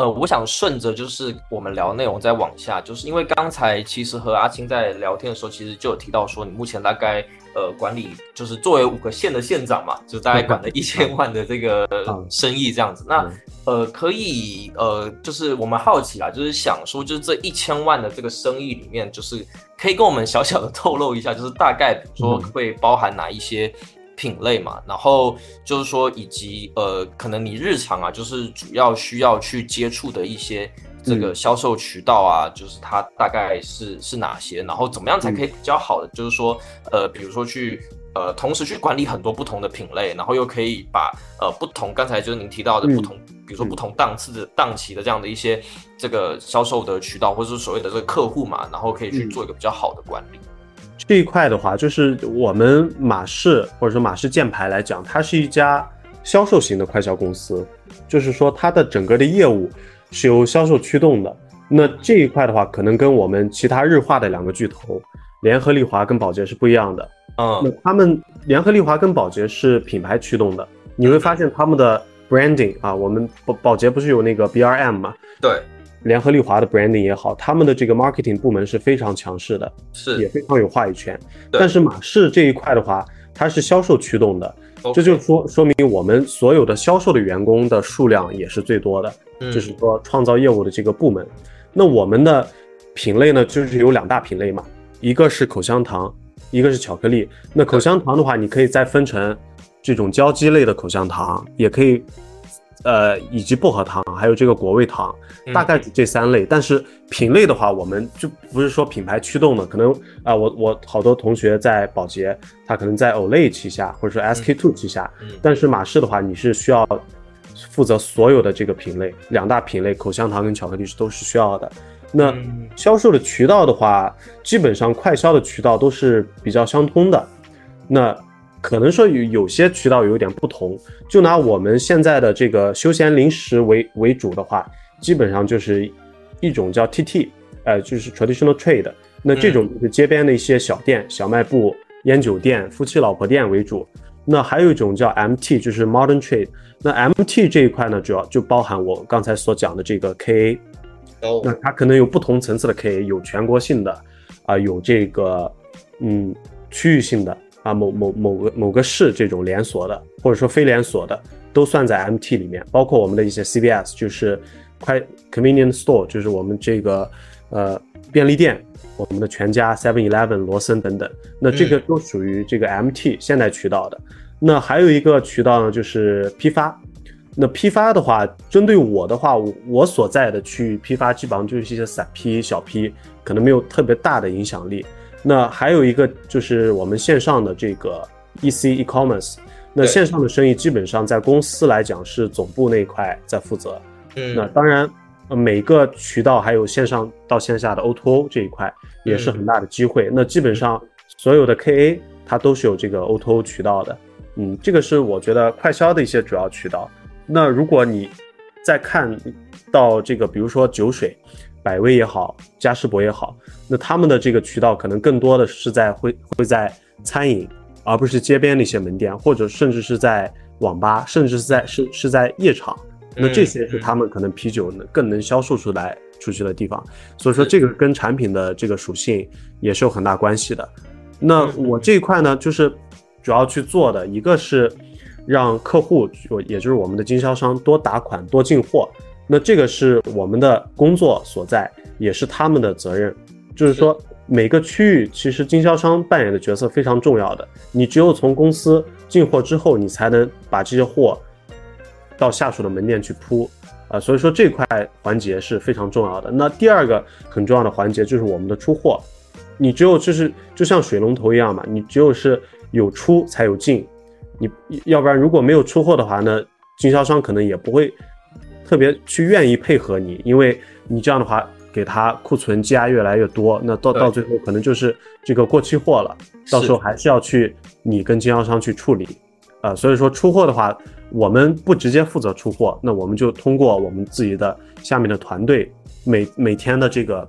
[SPEAKER 3] 呃，我想顺着就是我们聊内容再往下，就是因为刚才其实和阿青在聊天的时候，其实就有提到说，你目前大概呃管理就是作为五个县的县长嘛，就大概管了一千万的这个
[SPEAKER 1] 嗯。
[SPEAKER 3] 生意这样子。那
[SPEAKER 1] 嗯
[SPEAKER 3] 呃，可以呃，就是我们好奇啊，就是想说，就是这一千万的这个生意里面，就是可以跟我们小小的透露一下，就是大概比如说
[SPEAKER 1] 嗯。
[SPEAKER 3] 会包含哪一些品类嘛，然后就是说以及呃，可能你日常啊，就是主要需要去接触的一些这个
[SPEAKER 1] 嗯
[SPEAKER 3] 销售渠道啊，就是它大概是是哪些，然后怎么样才可以比较好的，就是说呃，比如说去。呃，同时去管理很多不同的品类，然后又可以把呃不同刚才就是您提到的
[SPEAKER 1] 嗯
[SPEAKER 3] 不同，比如说不同档次的档期的这样的一些这个销售的渠道，或者是所谓的这个客户嘛，然后可以去
[SPEAKER 1] 嗯
[SPEAKER 3] 做一个比较好的管理。
[SPEAKER 1] 这一块的话，就是我们马氏或者说马氏箭牌来讲，它是一家销售型的快销公司，就是说它的整个的业务是由销售驱动的。那这一块的话，可能跟我们其他日化的两个巨头联合利华跟宝洁是不一样的。那
[SPEAKER 3] 嗯
[SPEAKER 1] 他们联合利华跟宝洁是品牌驱动的，你会发现他们的 branding 啊，我们宝宝洁不是有那个 BRM 嘛？
[SPEAKER 3] 对，
[SPEAKER 1] 联合利华的 branding 也好，他们的这个 marketing 部门是非常强势的。
[SPEAKER 3] 是也，
[SPEAKER 1] 非常有话语权。但是马氏这一块的话，它是销售驱动的这就说说明我们所有的销售的员工的数量也是最多的，
[SPEAKER 3] 嗯
[SPEAKER 1] 就是说创造业务的这个部门。那我们的品类呢，就是有两大品类嘛，一个是口香糖，一个是巧克力。那口香糖的话，你可以再分成这种胶基类的口香糖，也可以。呃，以及薄荷糖，还有这个果味糖，
[SPEAKER 3] 嗯
[SPEAKER 1] 大概是这三类。但是品类的话，我们就不是说品牌驱动的，可能啊、我我好多同学在宝洁，他可能在 Olay 旗下，或者说 SK two 旗下，
[SPEAKER 3] 嗯
[SPEAKER 1] 但是马氏的话，你是需要负责所有的这个品类，两大品类，口香糖跟巧克力是都是需要的。那
[SPEAKER 3] 嗯
[SPEAKER 1] 销售的渠道的话，基本上快销的渠道都是比较相通的。那可能说有有些渠道有点不同，就拿我们现在的这个休闲零食为为主的话，基本上就是一种叫 TT，呃，就是 traditional trade。那这种就是街边的一些小店、小卖部、烟酒店、夫妻老婆店为主。那还有一种叫 MT，就是 modern trade。那 MT 这一块呢，主要就包含我刚才所讲的这个 KA，
[SPEAKER 3] 哦
[SPEAKER 1] 那它可能有不同层次的 KA，有全国性的，啊、有这个嗯区域性的啊，某某某个某个市这种连锁的，或者说非连锁的，都算在 MT 里面，包括我们的一些 CVS，就是快 convenience store，就是我们这个呃便利店，我们的全家、Seven Eleven、罗森等等，那这个
[SPEAKER 3] 嗯
[SPEAKER 1] 都属于这个 MT 现代渠道的。那还有一个渠道呢，就是批发。那批发的话，针对我的话，我我所在的区域批发基本上就是一些散批、小批，可能没有特别大的影响力。那还有一个就是我们线上的这个 EC e-commerce，那线上的生意基本上在公司来讲是总部那一块在负责。
[SPEAKER 3] 嗯
[SPEAKER 1] 那当然，每个渠道还有线上到线下的 O2O 这一块也是很大的机会。那基本上所有的 KA 它都是有这个 O2O 渠道的。嗯，这个是我觉得快销的一些主要渠道。那如果你再看到这个，比如说酒水、百威也好，嘉士伯也好，那他们的这个渠道可能更多的是在会会在餐饮，而不是街边的一些门店，或者甚至是在网吧，甚至是在是是在夜场。那这些是他们可能啤酒能更能销售出来出去的地方。所以说，这个跟产品的这个属性也是有很大关系的。那我这一块呢，就是主要去做的一个是。让客户，也就是我们的经销商多打款、多进货，那这个是我们的工作所在，也是他们的责任。就是说，每个区域其实经销商扮演的角色非常重要的。你只有从公司进货之后，你才能把这些货到下属的门店去铺啊。所以说这块环节是非常重要的。那第二个很重要的环节就是我们的出货，你只有就是就像水龙头一样嘛，你只有是有出才有进。你要不然如果没有出货的话呢，经销商可能也不会特别去愿意配合你，因为你这样的话给他库存积压越来越多，那到到最后可能就是这个过期货了，到时候还是要去你跟经销商去处理，啊，所以说出货的话，我们不直接负责出货，那我们就通过我们自己的下面的团队每每天的这个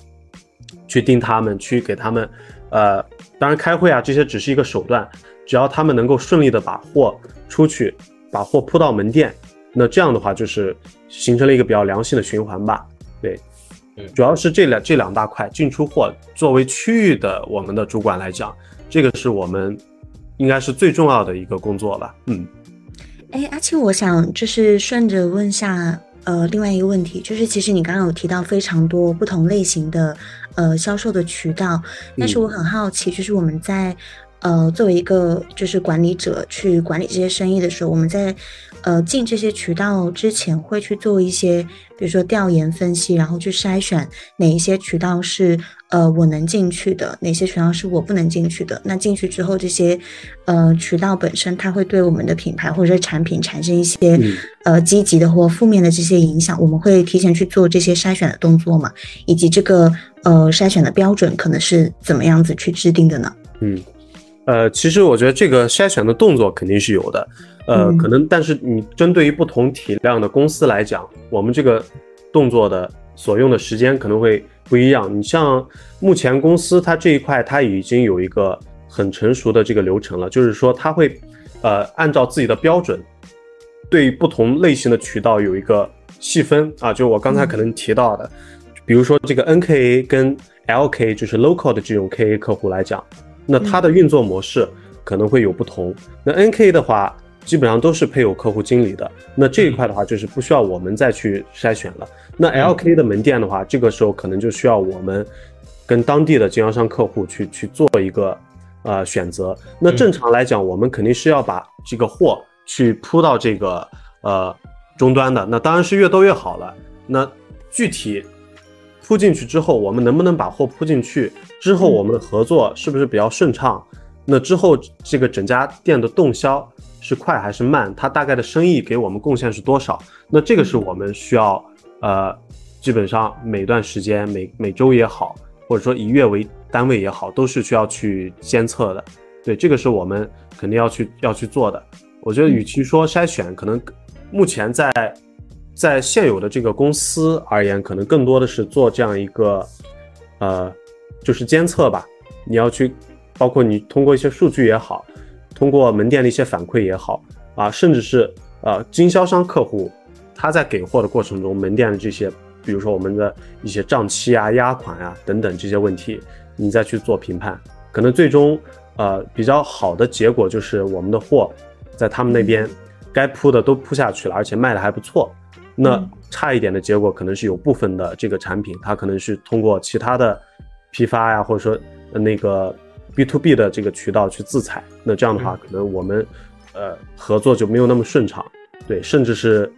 [SPEAKER 1] 去盯他们，去给他们，呃，当然开会啊这些只是一个手段。只要他们能够顺利的把货出去，把货铺到门店，那这样的话就是形成了一个比较良性的循环吧。对，主要是这两这两大块进出货，作为区域的我们的主管来讲，这个是我们应该是最重要的一个工作吧。嗯，
[SPEAKER 4] 哎，阿庆，我想就是顺着问下，呃，另外一个问题，就是其实你刚刚有提到非常多不同类型的呃销售的渠道，但是我很好奇，就是我们在。呃，作为一个就是管理者去管理这些生意的时候，我们在呃进这些渠道之前会去做一些，比如说调研分析，然后去筛选哪一些渠道是呃我能进去的，哪些渠道是我不能进去的。那进去之后，这些呃渠道本身它会对我们的品牌或者产品产生一些呃积极的或负面的这些影响，我们会提前去做这些筛选的动作嘛？以及这个呃筛选的标准可能是怎么样子去制定的呢？
[SPEAKER 1] 嗯。呃，其实我觉得这个筛选的动作肯定是有的，呃，可能但是你针对于不同体量的公司来讲，我们这个动作的所用的时间可能会不一样。你像目前公司它这一块，它已经有一个很成熟的这个流程了，就是说它会呃按照自己的标准，对不同类型的渠道有一个细分啊，就我刚才可能提到的，比如说这个 NKA 跟 LK 就是 local 的这种 KA 客户来讲。那它的运作模式可能会有不同。那 NK 的话，基本上都是配有客户经理的。那这一块的话，就是不需要我们再去筛选了。那 LK 的门店的话，这个时候可能就需要我们跟当地的经销商客户去去做一个呃选择。那正常来讲，我们肯定是要把这个货去铺到这个呃终端的。那当然是越多越好了。那具体。铺进去之后，我们能不能把货铺进去？之后我们的合作是不是比较顺畅？那之后这个整家店的动销是快还是慢？它大概的生意给我们贡献是多少？那这个是我们需要呃，基本上每段时间每每周也好，或者说以月为单位也好，都是需要去监测的。对，这个是我们肯定要去要去做的。我觉得与其说筛选，可能目前在。在现有的这个公司而言，可能更多的是做这样一个，呃，就是监测吧。你要去，包括你通过一些数据也好，通过门店的一些反馈也好，啊，甚至是呃经销商客户他在给货的过程中，门店的这些，比如说我们的一些账期啊、压款啊等等这些问题，你再去做评判，可能最终呃比较好的结果就是我们的货在他们那边该铺的都铺下去了，而且卖的还不错。那差一点的结果可能是有部分的这个产品，它可能是通过其他的批发呀，或者说那个 B to B 的这个渠道去自采。那这样的话，可能我们呃合作就没有那么顺畅，对，甚至是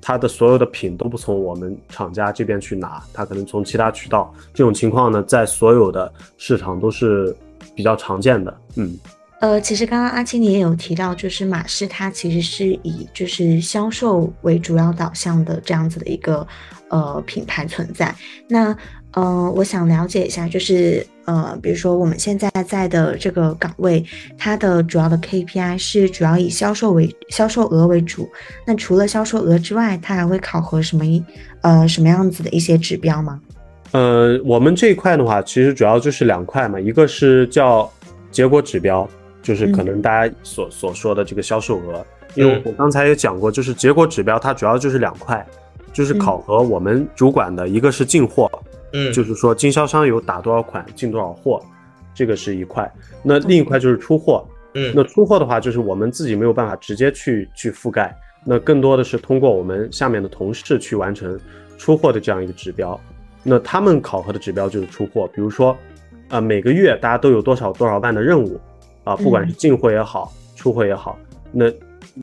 [SPEAKER 1] 它的所有的品都不从我们厂家这边去拿，它可能从其他渠道。这种情况呢，在所有的市场都是比较常见的，嗯。
[SPEAKER 4] 呃，其实刚刚阿青你也有提到，就是马氏它其实是以就是销售为主要导向的这样子的一个呃品牌存在。那呃，我想了解一下，就是呃，比如说我们现在在的这个岗位，它的主要的 KPI 是主要以销售为销售额为主。那除了销售额之外，它还会考核什么一呃什么样子的一些指标吗？
[SPEAKER 1] 呃，我们这一块的话，其实主要就是两块嘛，一个是叫结果指标，就是可能大家所所说的这个销售额。因为我刚才也讲过，就是结果指标它主要就是两块，就是考核我们主管的一个是进货，
[SPEAKER 3] 嗯，
[SPEAKER 1] 就是说经销商有打多少款进多少货，这个是一块。那另一块就是出货，
[SPEAKER 3] 嗯，
[SPEAKER 1] 那出货的话就是我们自己没有办法直接去去覆盖，那更多的是通过我们下面的同事去完成出货的这样一个指标。那他们考核的指标就是出货，比如说，啊，每个月大家都有多少多少万的任务，啊，不管是进货也好，出货也好，那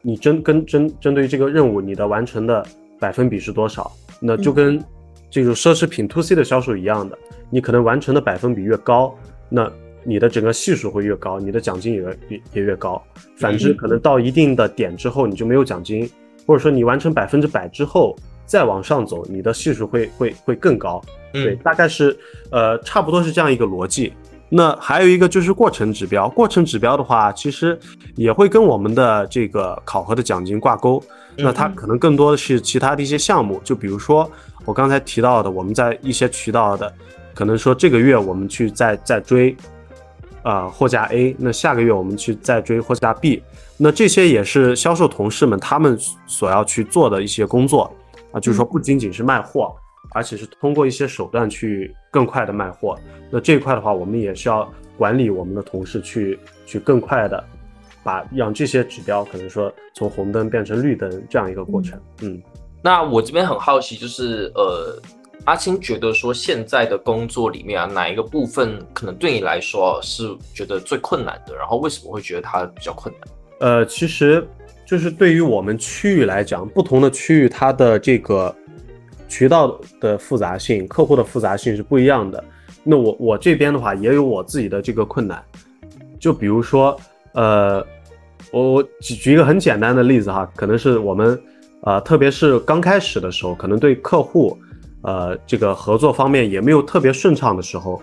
[SPEAKER 1] 你针跟针针对于这个任务，你的完成的百分比是多少？那就跟这种奢侈品 to C 的销售一样的，你可能完成的百分比越高，那你的整个系数会越高，你的奖金也也也越高。反之，可能到一定的点之后，你就没有奖金，或者说你完成百分之百之后。再往上走，你的系数会会会更高，对，大概是呃差不多是这样一个逻辑。那还有一个就是过程指标，过程指标的话，其实也会跟我们的这个考核的奖金挂钩。那它可能更多的是其他的一些项目，就比如说我刚才提到的，我们在一些渠道的，可能说这个月我们去再再追，啊货架 A，那下个月我们去再追货架 B，那这些也是销售同事们他们所要去做的一些工作。啊，就是说不仅仅是卖货，而且是通过一些手段去更快的卖货。那这一块的话，我们也是要管理我们的同事去去更快的把让这些指标可能说从红灯变成绿灯这样一个过程。嗯，
[SPEAKER 3] 那我这边很好奇，就是呃，阿青觉得说现在的工作里面啊，哪一个部分可能对你来说是觉得最困难的？然后为什么会觉得它比较困难？
[SPEAKER 1] 呃，其实。就是对于我们区域来讲，不同的区域它的这个渠道的复杂性、客户的复杂性是不一样的。那我我这边的话也有我自己的这个困难。就比如说，呃，我我举举一个很简单的例子哈，可能是我们呃，特别是刚开始的时候，可能对客户呃这个合作方面也没有特别顺畅的时候，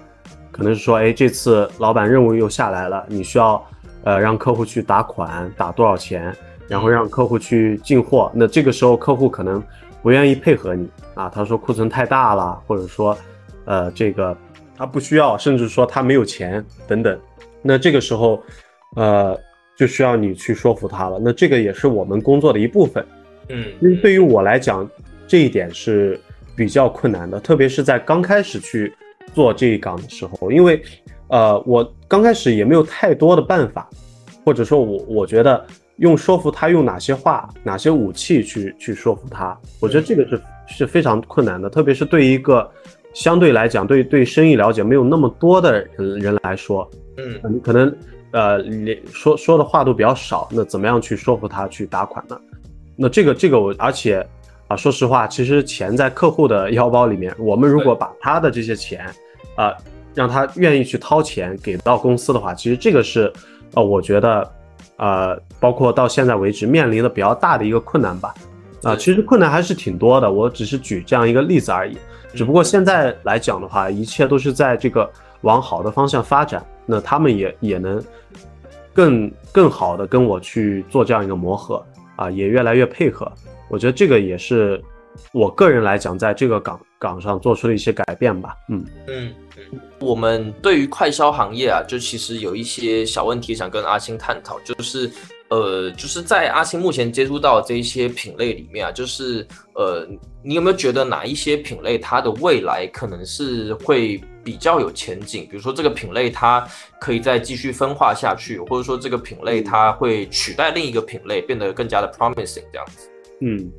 [SPEAKER 1] 可能是说，哎，这次老板任务又下来了，你需要呃让客户去打款，打多少钱？然后让客户去进货，那这个时候客户可能不愿意配合你啊，他说库存太大了，或者说，呃，这个他不需要，甚至说他没有钱等等，那这个时候，呃，就需要你去说服他了。那这个也是我们工作的一部分，
[SPEAKER 3] 嗯，
[SPEAKER 1] 因为对于我来讲，这一点是比较困难的，特别是在刚开始去做这一岗的时候，因为，呃，我刚开始也没有太多的办法，或者说我我觉得。用说服他用哪些话、哪些武器去去说服他，我觉得这个是是非常困难的，特别是对于一个相对来讲对对生意了解没有那么多的人人来说，
[SPEAKER 3] 嗯，
[SPEAKER 1] 你可能呃连说说的话都比较少，那怎么样去说服他去打款呢？那这个这个我而且啊，说实话，其实钱在客户的 腰包里面，我们如果把他的这些钱啊让他愿意去掏钱给到公司的话，其实这个是呃我觉得。呃，包括到现在为止面临的比较大的一个困难吧，啊，其实困难还是挺多的，我只是举这样一个例子而已。只不过现在来讲的话，一切都是在这个往好的方向发展，那他们也也能更更好的跟我去做这样一个磨合啊，也越来越配合。我觉得这个也是我个人来讲，在这个岗岗上做出的一些改变吧。
[SPEAKER 3] 嗯嗯。我们对于快销行业啊，就其实有一些小问题想跟阿星探讨，就是呃，就是在阿青目前接触到这一些品类里面啊，就是呃，你有没有觉得哪一些品类它的未来可能是会比较有前景？比如说这个品类它可以再继续分化下去，或者说这个品类它会取代另一个品类，变得更加的 promising 这样子？
[SPEAKER 1] 嗯，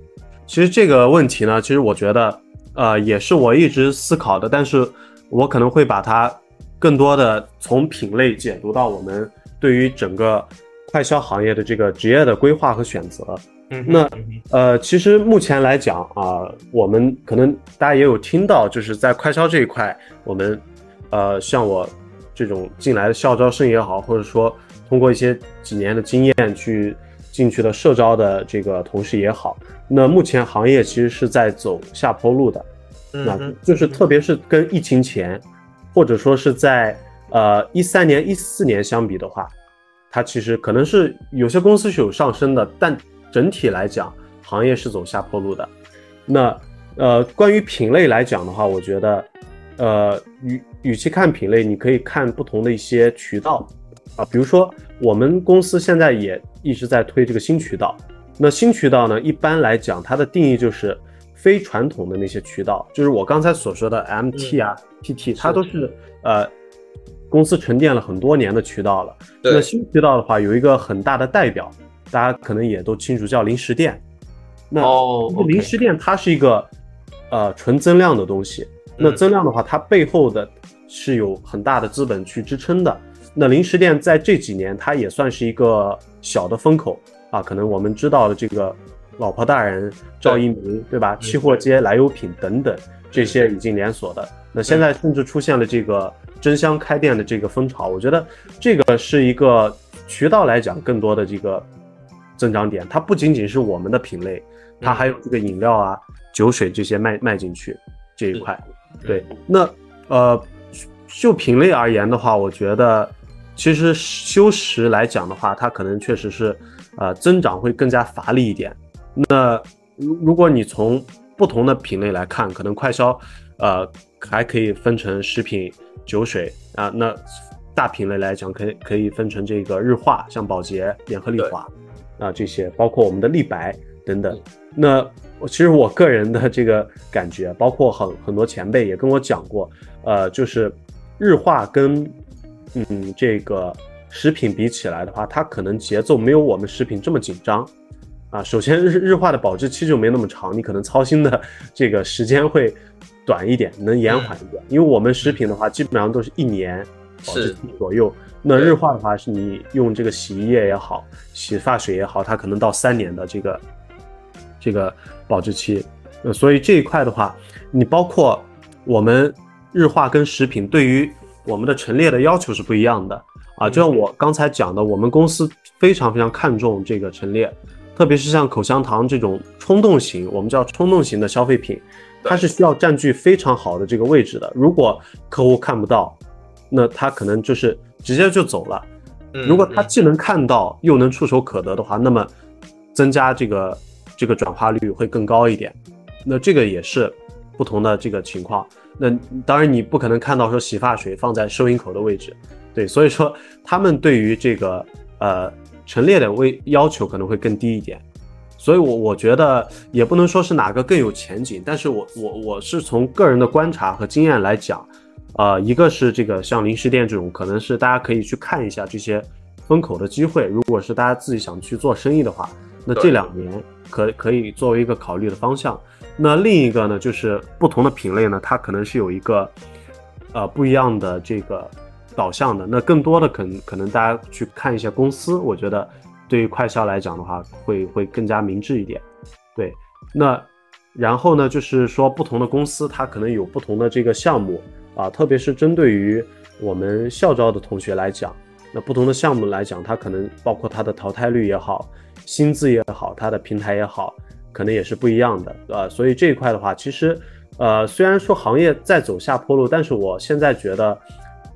[SPEAKER 1] 其实这个问题呢，其实我觉得呃，也是我一直思考的，但是。我可能会把它更多的从品类解读到我们对于整个快销行业的这个职业的规划和选择。
[SPEAKER 3] 嗯，
[SPEAKER 1] 那呃，其实目前来讲啊，我们可能大家也有听到，就是在快销这一块，我们呃，像我这种进来的校招生也好，或者说通过一些几年的经验去进去的社招的这个同事也好，那目前行业其实是在走下坡路的，那就是特别是跟疫情前，或者说是在呃一三年、一四年相比的话，它其实可能是有些公司是有上升的，但整体来讲，行业是走下坡路的。那呃，关于品类来讲的话，我觉得，呃，与与其看品类，你可以看不同的一些渠道啊，比如说我们公司现在也一直在推这个新渠道。那新渠道呢，一般来讲，它的定义就是非传统的那些渠道，就是我刚才所说的 MT 啊、PT，它都是呃公司沉淀了很多年的渠道了。那新渠道的话，有一个很大的代表，大家可能也都清楚，叫零食店。那零食店它是一个。呃，纯增量的东西，那增量的话，它背后的是有很大的资本去支撑的。那零食店在这几年，它也算是一个小的风口啊。可能我们知道的这个老婆大人、赵一鸣，对吧？期货街、来油品等等这些已经连锁的。那现在甚至出现了这个争相开店的这个风潮。我觉得这个是一个渠道来讲更多的这个增长点。它不仅仅是我们的品类，它还有这个饮料啊。酒水这些卖卖进去这一块，对，那呃，就品类而言的话，我觉得其实修食来讲的话，它可能确实是呃增长会更加乏力一点。那如如果你从不同的品类来看，可能快消呃还可以分成食品、酒水啊，那大品类来讲，可以可以分成这个日化，像宝洁、联合利华啊这些，包括我们的立白等等，那。我其实我个人的这个感觉，包括很很多前辈也跟我讲过，呃，就是日化跟嗯这个食品比起来的话，它可能节奏没有我们食品这么紧张啊。首先日日化的保质期就没那么长，你可能操心的这个时间会短一点，能延缓一点。因为我们食品的话，基本上都是一年保质期左右，那日化的话是你用这个洗衣液也好，洗发水也好，它可能到三年的这个这个。保质期，呃，所以这一块的话，你包括我们日化跟食品对于我们的陈列的要求是不一样的啊。就像我刚才讲的，我们公司非常非常看重这个陈列，特别是像口香糖这种冲动型，我们叫冲动型的消费品，它是需要占据非常好的这个位置的。如果客户看不到，那他可能就是直接就走了。如果他既能看到又能触手可得的话，那么增加这个。这个转化率会更高一点，那这个也是不同的这个情况。那当然你不可能看到说洗发水放在收银口的位置，对，所以说他们对于这个呃陈列的位要求可能会更低一点。所以，我我觉得也不能说是哪个更有前景，但是我我我是从个人的观察和经验来讲，呃，一个是这个像零食店这种，可能是大家可以去看一下这些风口的机会。如果是大家自己想去做生意的话，那这两年。可可以作为一个考虑的方向。那另一个呢，就是不同的品类呢，它可能是有一个呃不一样的这个导向的。那更多的可能可能大家去看一些公司，我觉得对于快销来讲的话，会会更加明智一点。对，那然后呢，就是说不同的公司它可能有不同的这个项目啊，特别是针对于我们校招的同学来讲，那不同的项目来讲，它可能包括它的淘汰率也好。薪资也好，它的平台也好，可能也是不一样的，呃，所以这一块的话，其实，呃，虽然说行业在走下坡路，但是我现在觉得，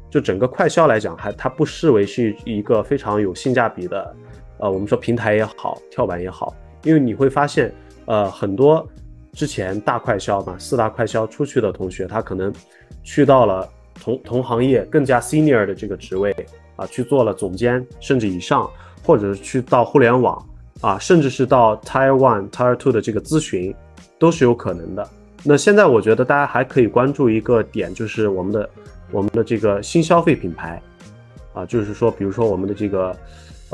[SPEAKER 1] 就整个快销来讲，还它不视为是一个非常有性价比的，呃，我们说平台也好，跳板也好，因为你会发现，呃，很多之前大快销嘛，四大快销出去的同学，他可能去到了同同行业更加 senior 的这个职位啊，去做了总监甚至以上，或者是去到互联网。啊，甚至是到 Tier One、Tier Two 的这个咨询，都是有可能的。那现在我觉得大家还可以关注一个点，就是我们的我们的这个新消费品牌，啊，就是说，比如说我们的这个，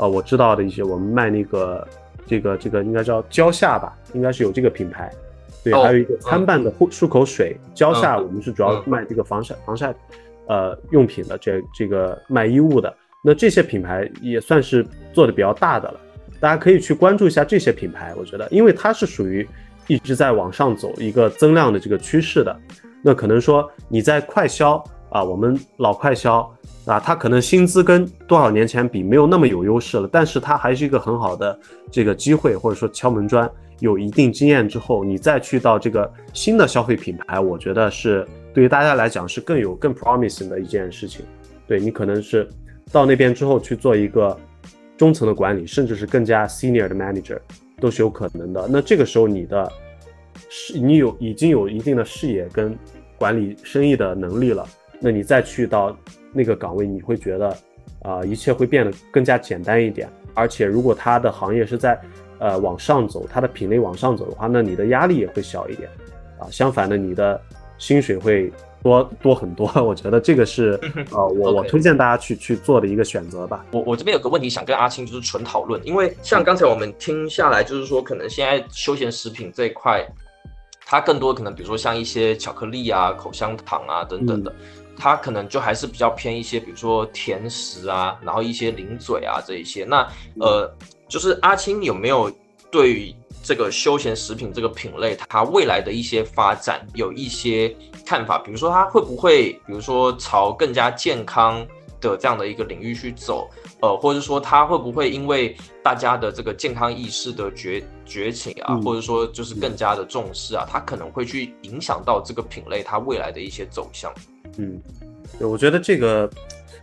[SPEAKER 1] 呃，我知道的一些，我们卖那个这个这个应该叫蕉下吧，应该是有这个品牌。对，还有一个参半的护漱口水，蕉下我们是主要卖这个防晒防晒，呃，用品的，这这个卖衣物的。那这些品牌也算是做的比较大的了。大家可以去关注一下这些品牌，我觉得，因为它是属于一直在往上走一个增量的这个趋势的。那可能说你在快销啊，我们老快销啊，它可能薪资跟多少年前比没有那么有优势了，但是它还是一个很好的这个机会，或者说敲门砖。有一定经验之后，你再去到这个新的消费品牌，我觉得是对于大家来讲是更有更 promising 的一件事情。对你可能是到那边之后去做一个中层的管理，甚至是更加 senior 的 manager 都是有可能的。那这个时候你的视你有已经有一定的视野跟管理生意的能力了，那你再去到那个岗位，你会觉得啊一切会变得更加简单一点。而且如果它的行业是在呃，往上走，它的品类往上走的话，那你的压力也会小一点，啊，相反的，你的薪水会多多很多。我觉得这个是呃，我我推荐大家去去做的一个选择吧。
[SPEAKER 3] 我我这边有个问题想跟阿青就是纯讨论，因为像刚才我们听下来，就是说可能现在休闲食品这一块，它更多可能比如说像一些巧克力啊、口香糖啊等等的，它可能就还是比较偏一些，比如说甜食啊，然后一些零嘴啊这一些。那呃。就是阿青有没有对于这个休闲食品这个品类，它未来的一些发展有一些看法？比如说它会不会，比如说朝更加健康的这样的一个领域去走？呃，或者说它会不会因为大家的这个健康意识的觉觉醒啊，或者说就是更加的重视啊，它可能会去影响到这个品类它未来的一些走向？
[SPEAKER 1] 嗯，对，我觉得这个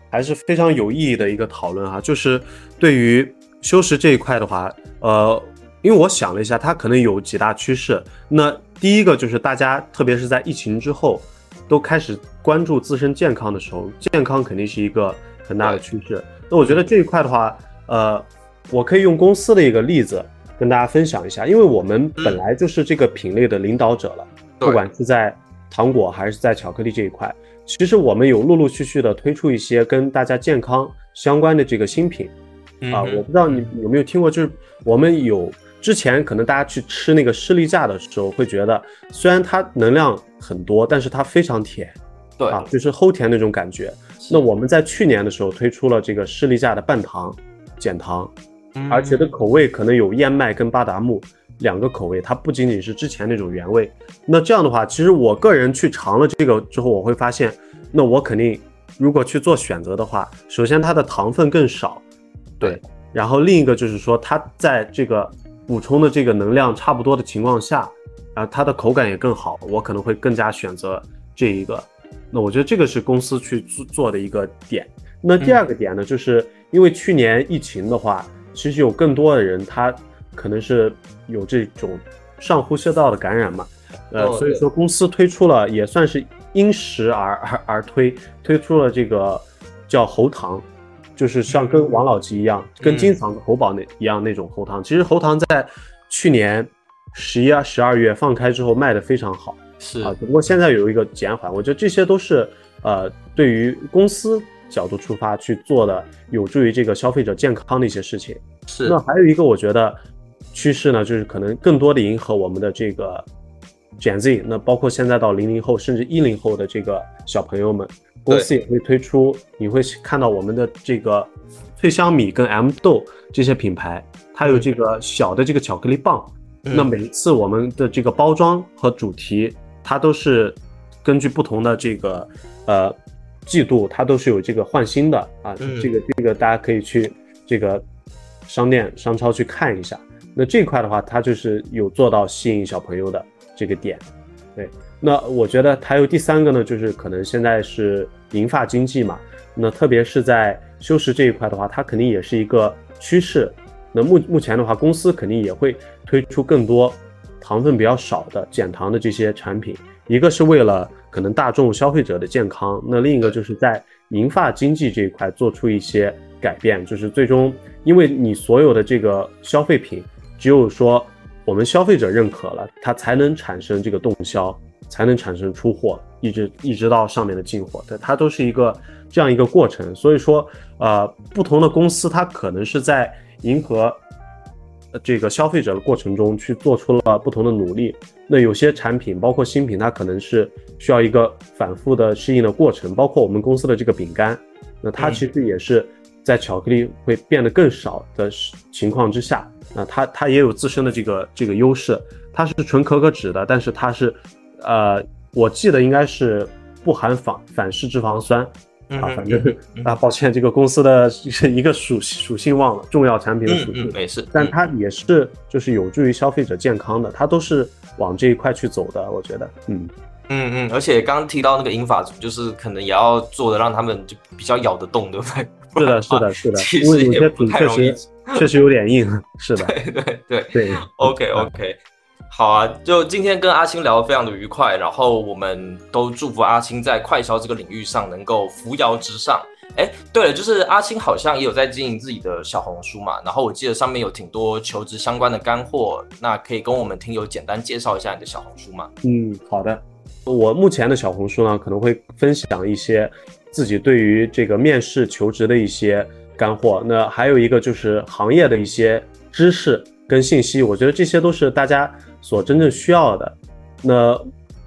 [SPEAKER 1] 还是非常有意义的一个讨论哈，就是对于。修饰这一块的话，呃，因为我想了一下，它可能有几大趋势。那第一个就是大家，特别是在疫情之后，都开始关注自身健康的时候，健康肯定是一个很大的趋势。那我觉得这一块的话，呃，我可以用公司的一个例子跟大家分享一下，因为我们本来就是这个品类的领导者了，不管是在糖果还是在巧克力这一块，其实我们有陆陆续续的推出一些跟大家健康相关的这个新品。啊，我不知道你有没有听过，就是我们有之前可能大家去吃那个士力架的时候，会觉得虽然它能量很多，但是它非常甜，
[SPEAKER 3] 对。
[SPEAKER 1] 啊，就是齁甜那种感觉。那我们在去年的时候推出了这个士力架的半糖减糖，而且的口味可能有燕麦跟巴达木两个口味，它不仅仅是之前那种原味。那这样的话，其实我个人去尝了这个之后，我会发现，那我肯定如果去做选择的话，首先它的糖分更少。对，然后另一个就是说，它在这个补充的这个能量差不多的情况下，啊，它的口感也更好，我可能会更加选择这一个。那我觉得这个是公司去做做的一个点。那第二个点呢，就是因为去年疫情的话，其实有更多的人他可能是有这种上呼吸道的感染嘛，呃，所以说公司推出了也算是因时而而 而推推出了这个叫喉糖。就是像跟王老吉一样，跟金嗓子喉宝那一样那种喉糖。其实喉糖在去年十一、十二月放开之后卖的非常好，
[SPEAKER 3] 是
[SPEAKER 1] 啊。只不过现在有一个减缓，我觉得这些都是呃，对于公司角度出发去做的，有助于这个消费者健康的一些事情。
[SPEAKER 3] 是。
[SPEAKER 1] 那还有一个我觉得趋势呢，就是可能更多的迎合我们的这个 Gen Z，那包括现在到零零后甚至一零后的这个小朋友们。公司也会推出，你会看到我们的这个脆香米跟 M 豆这些品牌，它有这个小的这个巧克力棒。那每一次我们的这个包装和主题，它都是根据不同的这个呃季度，它都是有这个换新的啊。这个这个大家可以去这个商店商超去看一下。那这块的话，它就是有做到吸引小朋友的这个点，对。那我觉得还有第三个呢，就是可能现在是银发经济嘛，那特别是在修饰这一块的话，它肯定也是一个趋势。那目目前的话，公司肯定也会推出更多糖分比较少的减糖的这些产品，一个是为了可能大众消费者的健康，那另一个就是在银发经济这一块做出一些改变，就是最终因为你所有的这个消费品，只有说我们消费者认可了，它才能产生这个动销。才能产生出货，一直一直到上面的进货，对它都是一个这样一个过程。所以说，呃，不同的公司它可能是在迎合这个消费者的过程中去做出了不同的努力。那有些产品，包括新品，它可能是需要一个反复的适应的过程。包括我们公司的这个饼干，那它其实也是在巧克力会变得更少的情况之下，那它它也有自身的这个这个优势。它是纯可可脂的，但是它是。呃，我记得应该是不含反反式脂肪酸，啊，反正啊，抱歉，这个公司的一个属属性忘了，重要产品的属性，
[SPEAKER 3] 没事，
[SPEAKER 1] 但它也是就是有助于消费者健康的，它都是往这一块去走的，我觉得，嗯
[SPEAKER 3] 嗯嗯，而且刚刚提到那个英法组，就是可能也要做的让他们就比较咬得动，对不对？
[SPEAKER 1] 是的，是的，是的，
[SPEAKER 3] 其实也不太容易，
[SPEAKER 1] 确实有点硬，是的，
[SPEAKER 3] 对对对
[SPEAKER 1] 对，
[SPEAKER 3] OK OK。好啊，就今天跟阿青聊得非常的愉快，然后我们都祝福阿青在快销这个领域上能够扶摇直上。哎，对了，就是阿青好像也有在经营自己的小红书嘛，然后我记得上面有挺多求职相关的干货，那可以跟我们听友简单介绍一下你的小红书吗？
[SPEAKER 1] 嗯，好的，我目前的小红书呢，可能会分享一些自己对于这个面试求职的一些干货，那还有一个就是行业的一些知识跟信息，我觉得这些都是大家。所真正需要的，那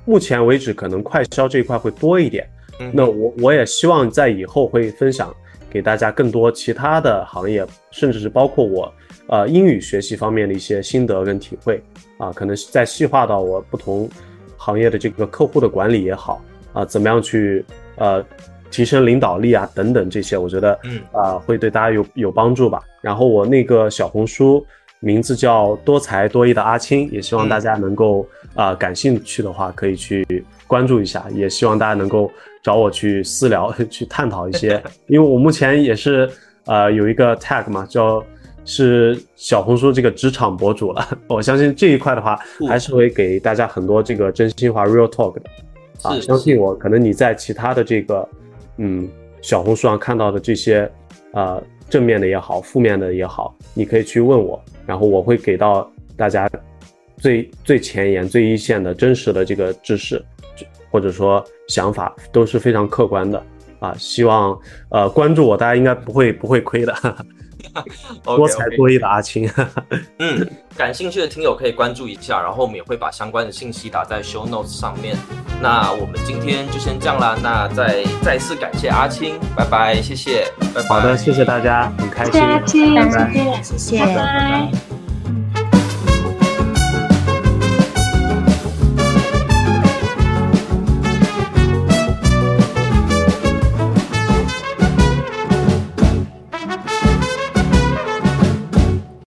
[SPEAKER 1] 目前为止可能快销这一块会多一点。那我我也希望在以后会分享给大家更多其他的行业，甚至是包括我呃英语学习方面的一些心得跟体会啊，可能再细化到我不同行业的这个客户的管理也好啊，怎么样去呃提升领导力啊等等这些，我觉得嗯。啊会对大家有有帮助吧。然后我那个小红书。名字叫多才多艺的阿青，也希望大家能够啊感兴趣的话可以去关注一下，也希望大家能够找我去私聊 去探讨一些，因为我目前也是呃有一个 tag 嘛，叫是小红书这个职场博主了，我相信这一块的话还是会给大家很多这个真心话 real talk 的。啊，相信我，可能你在其他的这个嗯小红书上看到的这些呃正面的也好，负面的也好，你可以去问我。然后我会给到大家最最前沿、最一线的真实的这个知识，或者说想法都是非常客观的啊。希望呃关注我，大家应该不会不会亏的。多才多艺的阿青，
[SPEAKER 3] 嗯，感兴趣的听友可以关注一下，然后我们也会把相关的信息打在 show notes 上面。那我们今天就先这样啦，那再再次感谢阿青，拜拜，谢谢，拜拜。
[SPEAKER 1] 好的，谢谢大家，很开心，
[SPEAKER 5] 谢谢阿青，
[SPEAKER 4] 谢谢，拜拜。